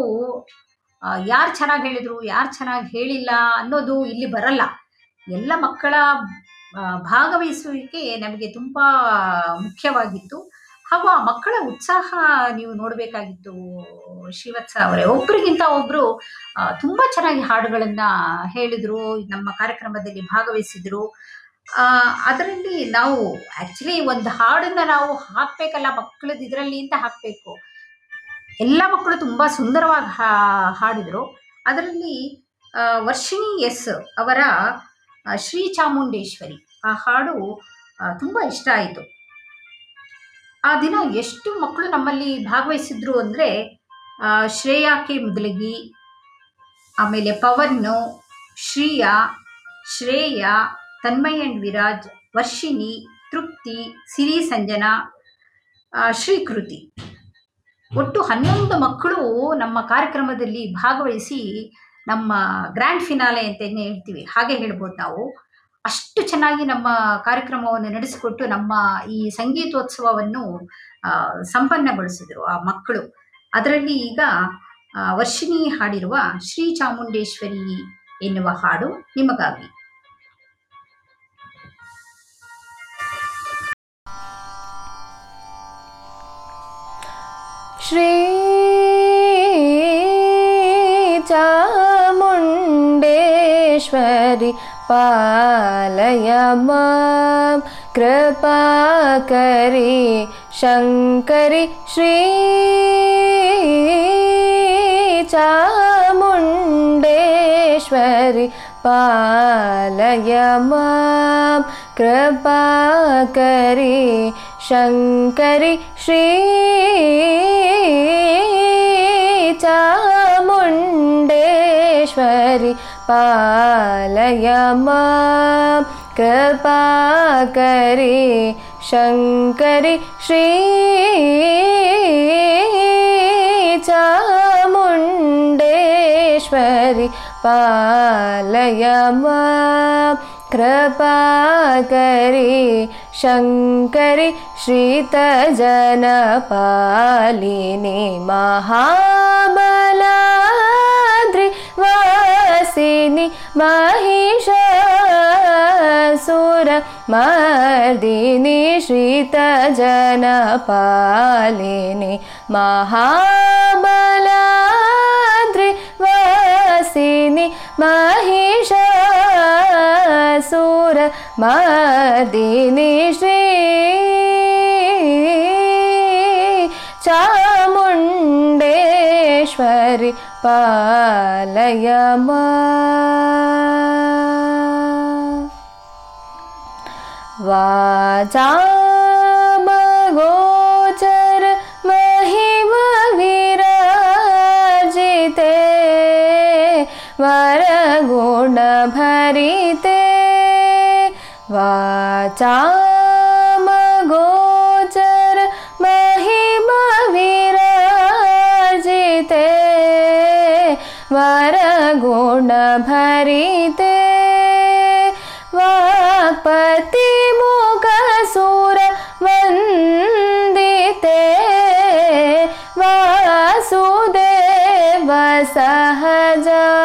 ಯಾರು ಚೆನ್ನಾಗಿ ಹೇಳಿದ್ರು, ಯಾರು ಚೆನ್ನಾಗಿ ಹೇಳಿಲ್ಲ ಅನ್ನೋದು ಇಲ್ಲಿ ಬರಲ್ಲ. ಎಲ್ಲ ಮಕ್ಕಳ ಭಾಗವಹಿಸುವಿಕೆ ನಮಗೆ ತುಂಬ ಮುಖ್ಯವಾಗಿತ್ತು. ಹಾಗೂ ಆ ಮಕ್ಕಳ ಉತ್ಸಾಹ ನೀವು ನೋಡಬೇಕಾಗಿತ್ತು, ಶ್ರೀವತ್ಸ ಅವರೇ. ಒಬ್ಬರಿಗಿಂತ ಒಬ್ಬರು ತುಂಬ ಚೆನ್ನಾಗಿ ಹಾಡುಗಳನ್ನು ಹೇಳಿದರು, ನಮ್ಮ ಕಾರ್ಯಕ್ರಮದಲ್ಲಿ ಭಾಗವಹಿಸಿದರು. ಅದರಲ್ಲಿ ನಾವು ಆ್ಯಕ್ಚುಲಿ ಒಂದು ಹಾಡನ್ನು ನಾವು ಹಾಕಬೇಕಲ್ಲ ಮಕ್ಕಳದ್ದು ಇದರಲ್ಲಿ ಅಂತ ಹಾಕಬೇಕು. ಎಲ್ಲ ಮಕ್ಕಳು ತುಂಬ ಸುಂದರವಾಗಿ ಹಾಡಿದರು. ಅದರಲ್ಲಿ ವರ್ಷಿಣಿ ಎಸ್ ಅವರ ಶ್ರೀ ಚಾಮುಂಡೇಶ್ವರಿ ಆ ಹಾಡು ತುಂಬ ಇಷ್ಟ ಆಯಿತು. ಆ ದಿನ ಎಷ್ಟು ಮಕ್ಕಳು ನಮ್ಮಲ್ಲಿ ಭಾಗವಹಿಸಿದ್ರು ಅಂದರೆ ಶ್ರೇಯಾ ಕೆ ಮುದಲಗಿ, ಆಮೇಲೆ ಪವನ್ನು ಶ್ರೀಯಾ, ಶ್ರೇಯಾ, ತನ್ಮಯ್ ಅಂಡ್ ವಿರಾಜ್, ವರ್ಷಿಣಿ, ತೃಪ್ತಿ, ಸಿರಿ ಸಂಜನಾ ಶ್ರೀಕೃತಿ. ಒಟ್ಟು ಹನ್ನೊಂದು ಮಕ್ಕಳು ನಮ್ಮ ಕಾರ್ಯಕ್ರಮದಲ್ಲಿ ಭಾಗವಹಿಸಿ ನಮ್ಮ ಗ್ರ್ಯಾಂಡ್ ಫಿನಾಲೆ ಅಂತ ಹೇಳ್ತೀವಿ. ಹಾಗೆ ಹೇಳ್ಬೋದು ನಾವು. ಅಷ್ಟು ಚೆನ್ನಾಗಿ ನಮ್ಮ ಕಾರ್ಯಕ್ರಮವನ್ನು ನಡೆಸಿಕೊಟ್ಟು ನಮ್ಮ ಈ ಸಂಗೀತೋತ್ಸವವನ್ನು ಸಂಪನ್ನಗೊಳಿಸಿದ್ರು ಆ ಮಕ್ಕಳು. ಅದರಲ್ಲಿ ಈಗ ವರ್ಷಿಣಿ ಹಾಡಿರುವ ಶ್ರೀ ಚಾಮುಂಡೇಶ್ವರಿ ಎನ್ನುವ ಹಾಡು ನಿಮಗಾಗಿ. श्रीचामुण्डेश्वरि पालय मां। कृपाकरि शङ्करि श्रीचामुण्डेश्वरि पालय मां। कृपाकरि शङ्करि श्री चामुण्डेश्वरि पालय मां। कृपाकरि शङ्करि श्री चामुण्डेश्वरि पालय कृपाकरि शङ्करि श्रीतजनपालिनि महामलाद्रि वासिनि महिष सुर श्रीतजनपालिनि महामला वासिनि महिषासुर मर्दिनि श्री चामुण्डेश्वरि पालय मां। वाचामगोचर वरगुणभरिते वाचामगोचर महिमविराजिते वरगुणभरिते मुखसुर वन्दिते। वासुदेव सहजा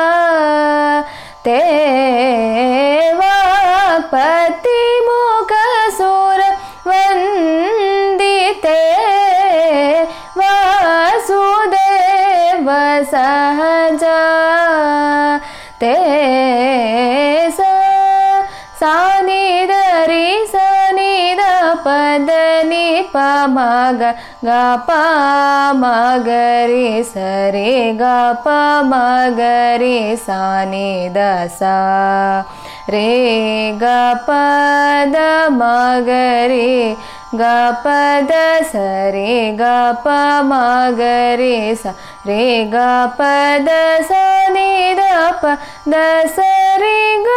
पद निी प मा गे गा दसा। रे ग गपद सरे मागरि स। रे गपद सनि दप प गपद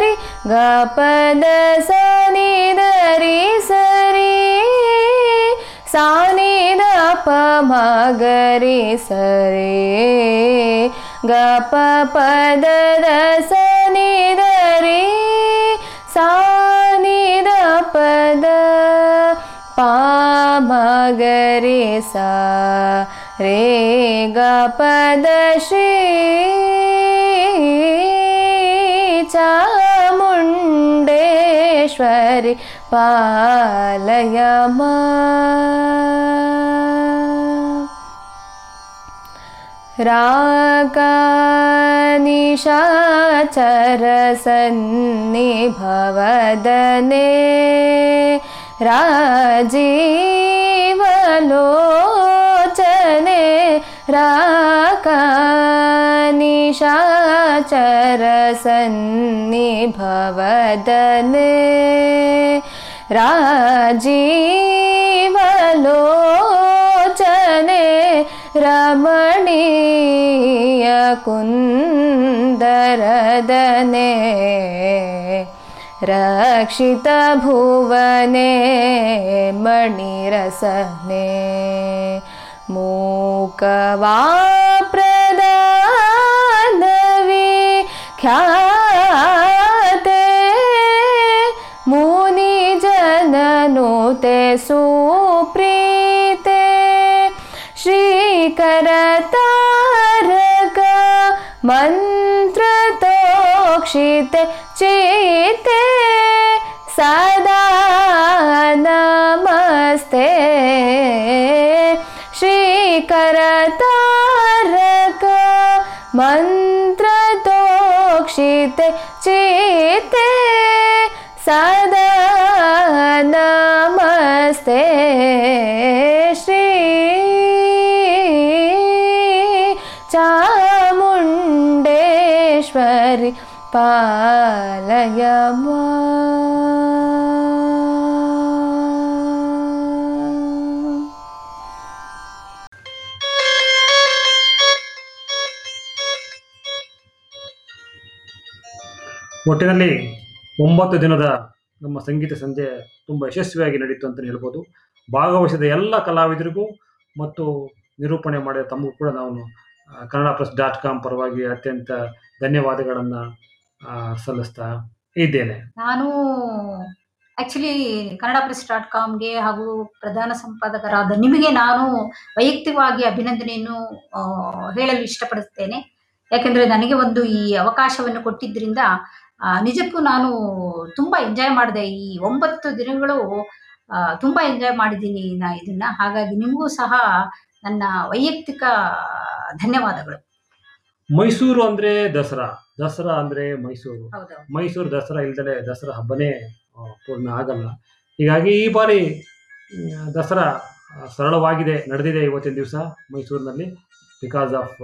रे गपद गसा प सरे। से ग पदश निधरि सा दपद पा सा। रे गपदशी चामुण्डेश्वरि पालय मा। राकानिशाचरसन्निभवदने राजीवलोचने राकानिशाचरसन्निभवदने राजीवलोचने मणिकुन्दरदने रक्षित भुवने मणिरसने मूकवाप्रदानवि ख्याते मुनिजननुते सू मन्त्रतोक्षिते चिते सदा नमस्ते। श्रीकरतारक मन्त्रतोक्षिते चिते सदा नमस्ते। श्री चामुण्डेश्वरि पालय माम्। ಒಟ್ಟಿನಲ್ಲಿ ಒಂಬತ್ತು ದಿನದ ನಮ್ಮ ಸಂಗೀತ ಸಂಜೆ ತುಂಬ ಯಶಸ್ವಿಯಾಗಿ ನಡೀತು ಅಂತಲೇ ಹೇಳ್ಬೋದು ಭಾಗವಹಿಸಿದ ಎಲ್ಲ ಕಲಾವಿದರಿಗೂ ಮತ್ತು ನಿರೂಪಣೆ ಮಾಡಿದ ತಮಗೂ ಕೂಡ ನಾವು ಆ, ಕನ್ನಡ ಪ್ಲಸ್ ಡಾಟ್ ಕಾಮ್ ಪರವಾಗಿ ಅತ್ಯಂತ ಧನ್ಯವಾದಗಳನ್ನು ಸಲ್ಲಿಸ್ತಾ ಇದ್ದೇನೆ. ನಾನು ಆಕ್ಚುಲಿ ಕನ್ನಡ ಪ್ರೆಸ್ ಡಾಟ್ ಕಾಮ್ಗೆ ಹಾಗೂ ಪ್ರಧಾನ ಸಂಪಾದಕರಾದ ನಿಮಗೆ ನಾನು ವೈಯಕ್ತಿಕವಾಗಿ ಅಭಿನಂದನೆಯನ್ನು ಆ, ಹೇಳಲು ಇಷ್ಟಪಡುತ್ತೇನೆ. ಯಾಕೆಂದರೆ ನನಗೆ ಒಂದು ಈ ಅವಕಾಶವನ್ನು ಕೊಟ್ಟಿದ್ದರಿಂದ ಆ, ನಿಜಕ್ಕೂ ನಾನು ತುಂಬ ಎಂಜಾಯ್ ಮಾಡಿದೆ. ಈ ಒಂಬತ್ತು ದಿನಗಳು ಆ, ತುಂಬ ಎಂಜಾಯ್ ಮಾಡಿದ್ದೀನಿ ನಾ ಇದನ್ನು. ಹಾಗಾಗಿ ನಿಮಗೂ ಸಹ ನನ್ನ ವೈಯಕ್ತಿಕ ಧನ್ಯವಾದಗಳು. ಮೈಸೂರು ಅಂದ್ರೆ ದಸರಾ. ದಸರಾ ಅಂದ್ರೆ ಮೈಸೂರು. ಮೈಸೂರು ದಸರಾ ಇಲ್ದಲೆ ದಸರಾ ಹಬ್ಬನೇ ಆ, ಪೂರ್ಣ ಆಗಲ್ಲ. ಹೀಗಾಗಿ ಈ ಬಾರಿ ಮ್, ದಸರಾ ಆ, ಸರಳವಾಗಿದೆ ನಡೆದಿದೆ ಇವತ್ತಿನ ದಿವಸ ಮೈಸೂರಿನಲ್ಲಿ ಬಿಕಾಸ್ ಆಫ್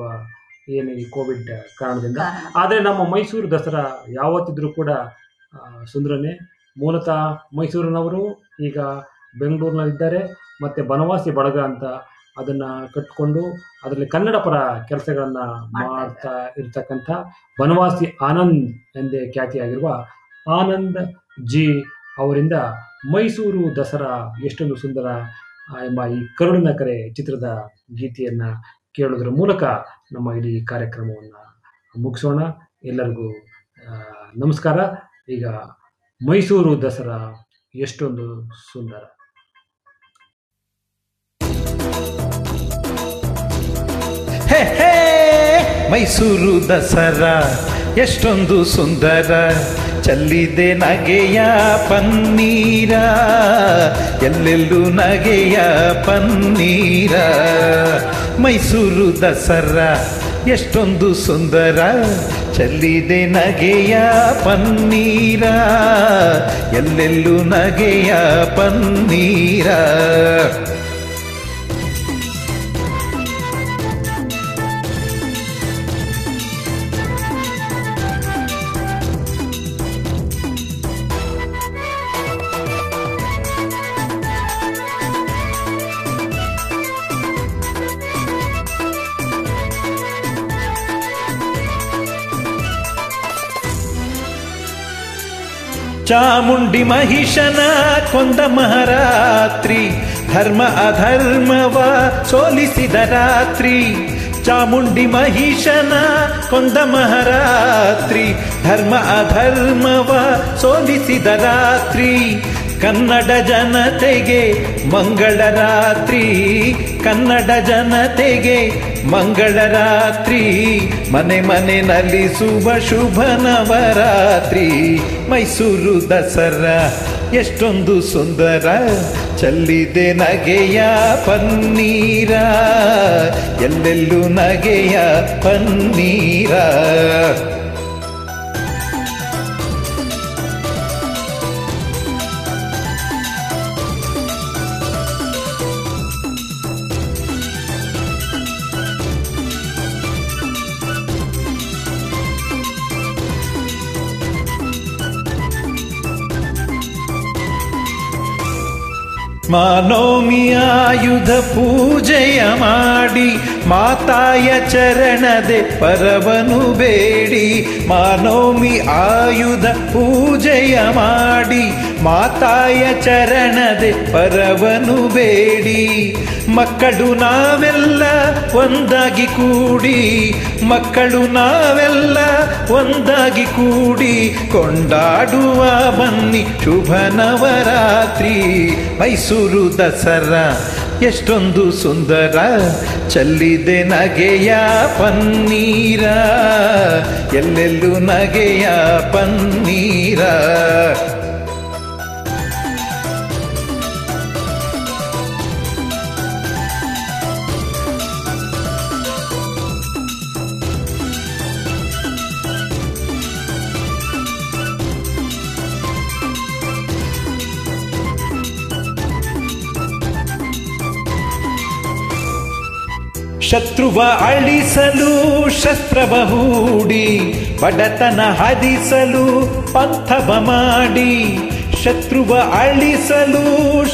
ಏನು ಈ ಕೋವಿಡ್ ಕಾರಣದಿಂದ. ಆದರೆ ನಮ್ಮ ಮೈಸೂರು ದಸರಾ ಯಾವತ್ತಿದ್ರೂ ಕೂಡ ಆ, ಸುಂದರನೇ. ಮೂಲತಃ ಮೈಸೂರಿನವರು ಈಗ ಬೆಂಗಳೂರಿನಲ್ಲಿದ್ದಾರೆ ಮತ್ತು ಬನವಾಸಿ ಬಳಗ ಅಂತ ಅದನ್ನು ಕಟ್ಕೊಂಡು ಅದರಲ್ಲಿ ಕನ್ನಡ ಪರ ಕೆಲಸಗಳನ್ನು ಮಾಡ್ತಾ ಇರ್ತಕ್ಕಂಥ ವನವಾಸಿ ಆನಂದ್ ಎಂದೇ ಖ್ಯಾತಿಯಾಗಿರುವ ಆನಂದ್ ಜಿ ಅವರಿಂದ ಮೈಸೂರು ದಸರಾ ಎಷ್ಟೊಂದು ಸುಂದರ ಎಂಬ ಈ ಕರುಳಿನ ಕರೆ ಚಿತ್ರದ ಗೀತೆಯನ್ನ ಕೇಳೋದ್ರ ಮೂಲಕ ನಮ್ಮ ಇಡೀ ಕಾರ್ಯಕ್ರಮವನ್ನ ಮುಗಿಸೋಣ. ಎಲ್ಲರಿಗೂ ನಮಸ್ಕಾರ. ಈಗ ಮೈಸೂರು ದಸರಾ ಎಷ್ಟೊಂದು ಸುಂದರ. ಮೈಸೂರು ದಸರಾ, ಎಷ್ಟೊಂದು ಸುಂದರ, ಚಲ್ಲಿದೆ ನಗೆಯ ಪನ್ನೀರ, ಎಲ್ಲೆಲ್ಲೂ ನಗೆಯ ಪನ್ನೀರ. ಮೈಸೂರು ದಸರಾ, ಎಷ್ಟೊಂದು ಸುಂದರ, ಚಲ್ಲಿದೆ ನಗೆಯ ಪನ್ನೀರ, ಎಲ್ಲೆಲ್ಲೂ ನಗೆಯ ಪನ್ನೀರ. ಚಾಮುಂಡಿ ಮಹಿಷನ ಕೊಂದ ಮಹಾರಾತ್ರಿ, ಧರ್ಮ ಅಧರ್ಮವ ಸೋಲಿಸಿದ ರಾತ್ರಿ. ಚಾಮುಂಡಿ ಮಹಿಷನ ಕೊಂದ ಮಹಾರಾತ್ರಿ, ಧರ್ಮ ಅಧರ್ಮವ ಸೋಲಿಸಿದ ರಾತ್ರಿ. ಕನ್ನಡ ಜನತೆಗೆ ಮಂಗಳ ರಾತ್ರಿ, ಕನ್ನಡ ಜನತೆಗೆ ಮಂಗಳ ರಾತ್ರಿ, ಮನೆ ಮನೆ ಶುಭ ಶುಭ ನವರಾತ್ರಿ. ಮೈಸೂರು ದಸರಾ, ಎಷ್ಟೊಂದು ಸುಂದರ, ಚಲ್ಲಿದೆ ನಗೆಯ ಪನ್ನೀರ. ಎಲ್ಲೆಲ್ಲೂ ನಗೆಯ ಪನ್ನೀರ. ಮಾನೋಮಿ ಆಯುಧ ಪೂಜೆಯ ಮಾಡಿ, ಮಾತಾಯ ಚರಣದೆ ಪರವನು ಬೇಡಿ. ಮಾನೋಮಿ ಆಯುಧ ಪೂಜೆಯ ಮಾಡಿ, ಮಾತಾಯ ಚರಣದೆ ಪರವನು ಬೇಡಿ. ಮಕ್ಕಳು ನಾವೆಲ್ಲ ಒಂದಾಗಿ ಕೂಡಿ, ಮಕ್ಕಳು ನಾವೆಲ್ಲ ಒಂದಾಗಿ ಕೂಡಿ ಕೊಂಡಾಡುವ ಬನ್ನಿ ಶುಭ ನವರಾತ್ರಿ. ಮೈಸೂರು ದಸರಾ ಎಷ್ಟೊಂದು ಸುಂದರ, ಚಲ್ಲಿದೆ ನಗೆಯ ಪನ್ನೀರ. ಎಲ್ಲೆಲ್ಲೂ ನಗೆಯ ಪನ್ನೀರ. ಶತ್ರುವ ಅಳಿಸಲು ಶಸ್ತ್ರವ ಹೂಡಿ, ಬಡತನ ಹದಿಸಲು ಪಂಥವ ಮಾಡಿ. ಶತ್ರುವ ಅಳಿಸಲು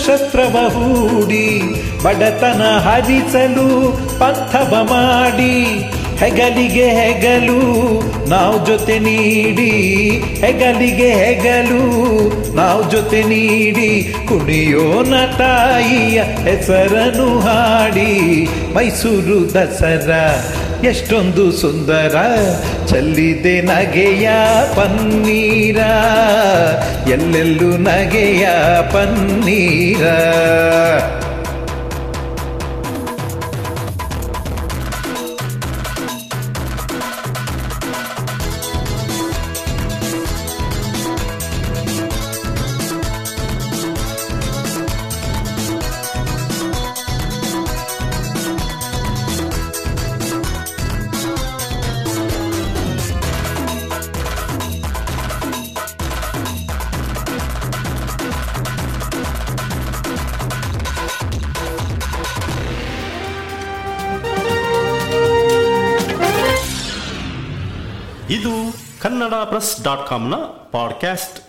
ಶಸ್ತ್ರವ ಹೂಡಿ, ಬಡತನ ಹದಿಸಲು ಪಂಥವ ಮಾಡಿ. ಹೆಗಲಿಗೆ ಹೆಗಲು ನಾವು ಜೊತೆ ನೀಡಿ, ಹೆಗಲಿಗೆ ಹೆಗಲು ನಾವು ಜೊತೆ ನೀಡಿ ಕುಣಿಯೋನ ತಾಯಿಯ ಹೆಸರನ್ನು ಹಾಡಿ, ಮೈಸೂರು ದಸರಾ ಎಷ್ಟೊಂದು ಸುಂದರ, ಚಲ್ಲಿದೆ ನಗೆಯ ಪನ್ನೀರ, ಎಲ್ಲೆಲ್ಲೂ ನಗೆಯ ಪನ್ನೀರ. ಇದು ಕನ್ನಡ ಪ್ರೆಸ್ ಡಾಟ್ ಕಾಮ್ನ ಪಾಡ್ಕ್ಯಾಸ್ಟ್